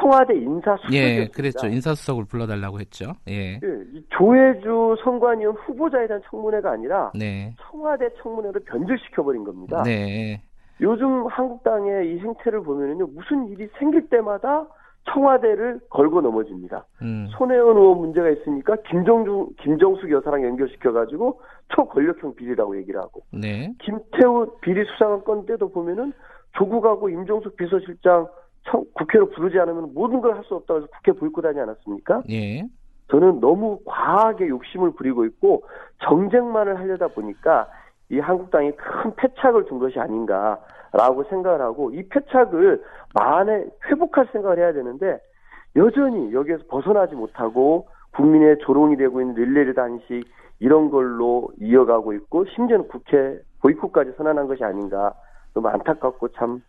청와대 인사수석이었습니다. 예, 그랬죠. 인사수석을 불러달라고 했죠. 예. 예, 이 조혜주 선관위원 후보자에 대한 청문회가 아니라 네. 청와대 청문회로 변질시켜버린 겁니다. 네. 요즘 한국당의 이 행태를 보면은요, 무슨 일이 생길 때마다 청와대를 걸고 넘어집니다. 음. 손혜원 의원 문제가 있으니까 김정중, 김정숙 여사랑 연결시켜 가지고 초권력형 비리라고 얘기를 하고, 네. 김태우 비리 수사관 건 때도 보면은 조국하고 임종숙 비서실장 청- 국회로 부르지 않으면 모든 걸 할 수 없다고 해서 국회 보이콧하지 않았습니까? 예. 저는 너무 과하게 욕심을 부리고 있고 정쟁만을 하려다 보니까 이 한국당이 큰 패착을 준 것이 아닌가라고 생각을 하고 이 패착을 만에 회복할 생각을 해야 되는데 여전히 여기에서 벗어나지 못하고 국민의 조롱이 되고 있는 릴레이 단식 이런 걸로 이어가고 있고 심지어는 국회 보이콧까지 선언한 것이 아닌가 너무 안타깝고 참,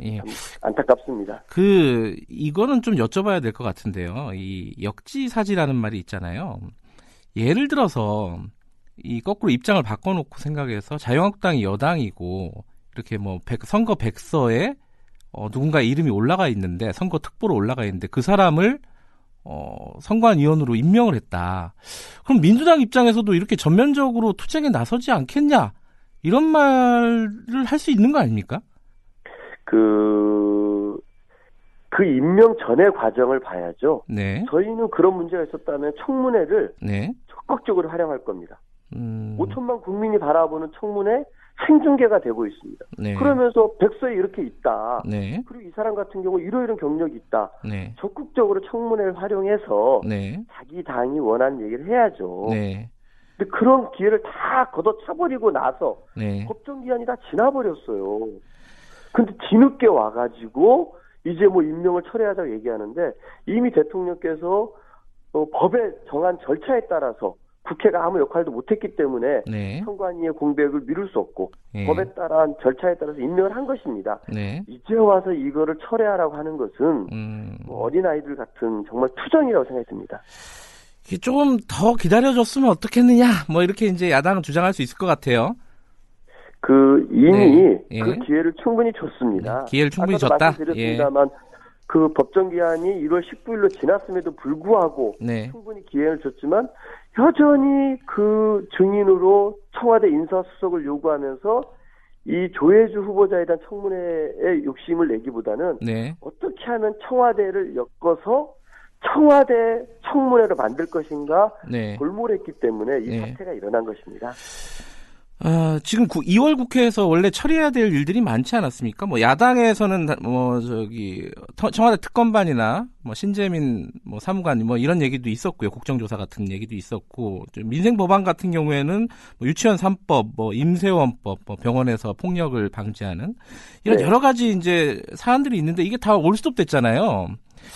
예. 참 안타깝습니다. 그 이거는 좀 여쭤봐야 될 것 같은데요. 이 역지사지라는 말이 있잖아요. 예를 들어서 이 거꾸로 입장을 바꿔놓고 생각해서 자유한국당이 여당이고 이렇게 뭐 백- 선거 백서에 어, 누군가 이름이 올라가 있는데 선거 특보로 올라가 있는데 그 사람을 어, 선관위원으로 임명을 했다. 그럼 민주당 입장에서도 이렇게 전면적으로 투쟁에 나서지 않겠냐? 이런 말을 할 수 있는 거 아닙니까? 그, 그 임명 전의 과정을 봐야죠. 네. 저희는 그런 문제가 있었다면 청문회를 네. 적극적으로 활용할 겁니다. 음, 5천만 국민이 바라보는 청문회 생중계가 되고 있습니다. 네. 그러면서 백서에 이렇게 있다. 네. 그리고 이 사람 같은 경우 이러 이런 경력이 있다. 네. 적극적으로 청문회를 활용해서 네. 자기 당이 원하는 얘기를 해야죠. 네. 근데 그런 기회를 다 걷어차버리고 나서 네. 법정 기한이 다 지나버렸어요. 근데 뒤늦게 와가지고 이제 뭐 임명을 철회하자고 얘기하는데 이미 대통령께서 어, 법에 정한 절차에 따라서 국회가 아무 역할도 못했기 때문에 네. 선관위의 공백을 미룰 수 없고 예. 법에 따른 절차에 따라서 임명을 한 것입니다. 네. 이제 와서 이거를 철회하라고 하는 것은 음. 뭐 어린 아이들 같은 정말 투정이라고. 이게 조금 더 기다려줬으면 어떻겠느냐, 뭐 이렇게 이제 야당은 주장할 수 있을 것 같아요. 그 이미 네, 예. 그 기회를 충분히 줬습니다. 네, 기회를 충분히 줬다? 예. 말씀드렸습니다만 그 법정 기한이 1월 19일로 지났음에도 불구하고 네. 충분히 기회를 줬지만 여전히 그 증인으로 청와대 인사수석을 요구하면서 이 조혜주 후보자에 대한 청문회에 욕심을 내기보다는 네. 어떻게 하면 청와대를 엮어서 청와대 청문회로 만들 것인가 네. 골몰했기 때문에 이 네. 사태가 일어난 것입니다. 아, 지금 2월 국회에서 원래 처리해야 될 일들이 많지 않았습니까? 뭐 야당에서는 다- 뭐 저기 터- 청와대 특검반이나 뭐 신재민 뭐 사무관 뭐 이런 얘기도 있었고요. 국정조사 같은 얘기도 있었고 좀 민생 법안 같은 경우에는 뭐 유치원 3법, 뭐 임세원법, 뭐 병원에서 폭력을 방지하는 이런 네. 여러 가지 이제 사안들이 있는데 이게 다 올스톱 됐잖아요.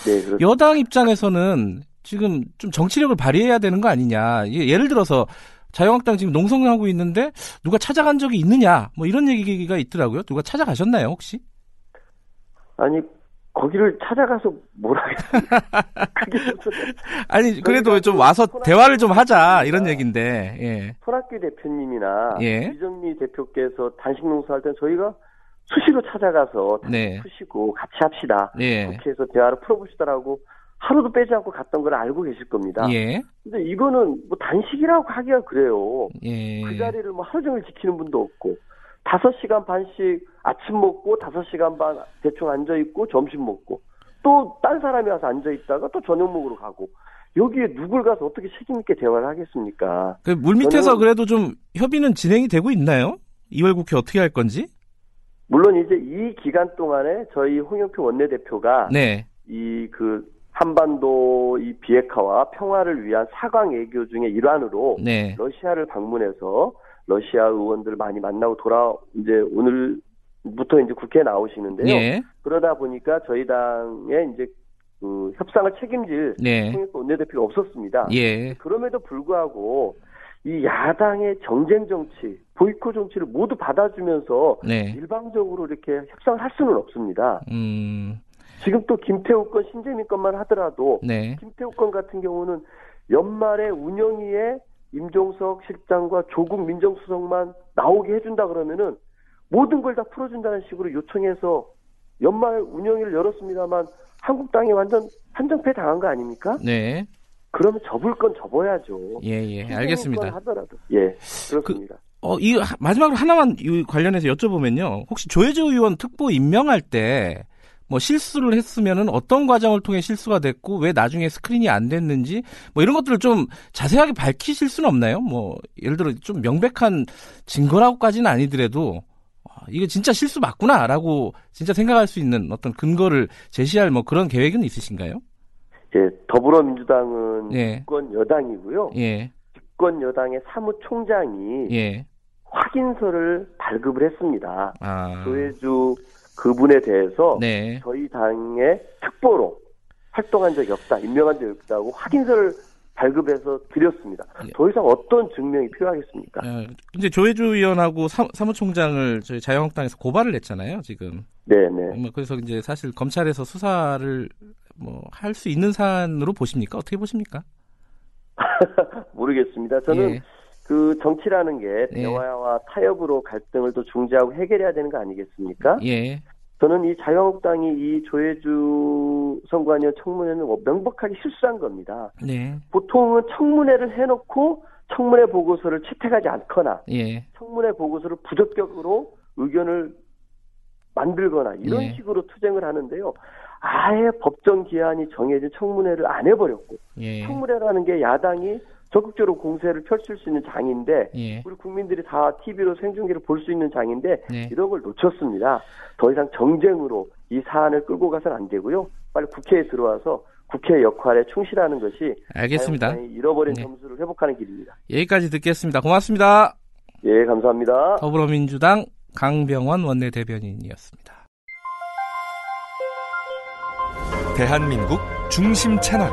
네, 그렇습니다. 여당 입장에서는 지금 좀 정치력을 발휘해야 되는 거 아니냐. 이게 예를 들어서 자유한국당 지금 농성하고 있는데 누가 찾아간 적이 있느냐. 뭐 이런 얘기가 있더라고요. 누가 찾아가셨나요, 혹시? 아니 거기를 찾아가서 무슨 아니, 그래도 좀그 와서 대화를 좀 하자. 이런 얘기인데. 예. 손학규 대표님이나 예. 이정미 대표께서 단식 농사할 때 저희가 수시로 찾아가서 네. 푸시고 같이 합시다. 예. 국회에서 대화를 풀어봅시다라고 하루도 빼지 않고 갔던 걸 알고 계실 겁니다. 예. 근데 이거는 뭐 단식이라고 하기가 그래요. 예. 그 자리를 뭐 하루 종일 지키는 분도 없고 다섯 시간 반씩 아침 먹고 다섯 시간 반 대충 앉아 있고 점심 먹고 또 딴 사람이 와서 앉아 있다가 또 저녁 먹으러 가고 여기에 누굴 가서 어떻게 책임 있게 대화를 하겠습니까? 그 물밑에서 저는- 그래도 좀 협의는 진행이 되고 있나요? 2월 국회 어떻게 할 건지? 물론 이제 이 기간 동안에 저희 홍영표 원내대표가 네. 이그 한반도 이 비핵화와 평화를 위한 사강 외교 중의 일환으로 네. 러시아를 방문해서 러시아 의원들을 많이 만나고 돌아 이제 오늘부터 이제 국회에 나오시는데요. 예. 그러다 보니까 저희 당의 이제 그 협상을 책임질 네. 홍영표 원내대표가 없었습니다. 예. 그럼에도 불구하고 이 야당의 정쟁 정치, 보이콧 정치를 모두 받아주면서 네. 일방적으로 이렇게 협상을 할 수는 없습니다. 음. 지금 또 김태우 건 신재민 건만 하더라도 네. 김태우 건 같은 경우는 연말에 운영위에 임종석 실장과 조국 민정수석만 나오게 해준다 그러면은 모든 걸 다 풀어준다는 식으로 요청해서 연말 운영위를 열었습니다만 한국당이 완전 한정패 당한 거 아닙니까? 네. 그러면 접을 건 접어야죠. 예, 예. 알겠습니다. 건 하더라도 예 그렇습니다. 어, 이 하- 마지막으로 하나만 이 관련해서 여쭤보면요. 혹시 조혜주 의원 특보 임명할 때 뭐 실수를 했으면은 어떤 과정을 통해 실수가 됐고 왜 나중에 스크린이 안 됐는지 뭐 이런 것들을 좀 자세하게 밝히실 수는 없나요? 뭐 예를 들어 좀 명백한 증거라고까지는 아니더라도 아, 이게 진짜 실수 맞구나라고 진짜 생각할 수 있는 어떤 근거를 제시할 뭐 그런 계획은 있으신가요? 예 더불어민주당은 예. 집권 여당이고요. 예, 집권 여당의 사무총장이 예. 확인서를 발급을 했습니다. 아, 조혜주 그분에 대해서 네. 저희 당의 특보로 활동한 적이 없다, 임명한 적이 없다고 확인서를 발급해서 드렸습니다. 예. 더 이상 어떤 증명이 필요하겠습니까? 어, 이제 조혜주 의원하고 사, 사무총장을 저희 자유한국당에서 고발을 했잖아요, 지금. 네네. 뭐 그래서 이제 사실 검찰에서 수사를 뭐 할 수 있는 사안으로 보십니까? 어떻게 보십니까? 모르겠습니다. 저는 예. 그 정치라는 게 예. 대화와 타협으로 갈등을 또 중재하고 해결해야 되는 거 아니겠습니까? 예. 저는 이 자유한국당이 이 조혜주 선관위원 청문회는 뭐 명백하게 실수한 겁니다. 네. 보통은 청문회를 해놓고 청문회 보고서를 채택하지 않거나 예. 청문회 보고서를 부적격으로 의견을 만들거나 이런 예. 식으로 투쟁을 하는데요. 아예 법정 기한이 정해진 청문회를 안 해버렸고 예. 청문회라는 게 야당이 적극적으로 공세를 펼칠 수 있는 장인데 예. 우리 국민들이 다 TV로 생중계를 볼 수 있는 장인데 네. 이런 걸 놓쳤습니다. 더 이상 정쟁으로 이 사안을 끌고 가서는 안 되고요. 빨리 국회에 들어와서 국회 역할에 충실하는 것이 알겠습니다. 잃어버린 네. 점수를 회복하는 길입니다. 여기까지 듣겠습니다. 고맙습니다. 예, 감사합니다. 더불어민주당 강병원 원내대변인이었습니다. 대한민국 중심 채널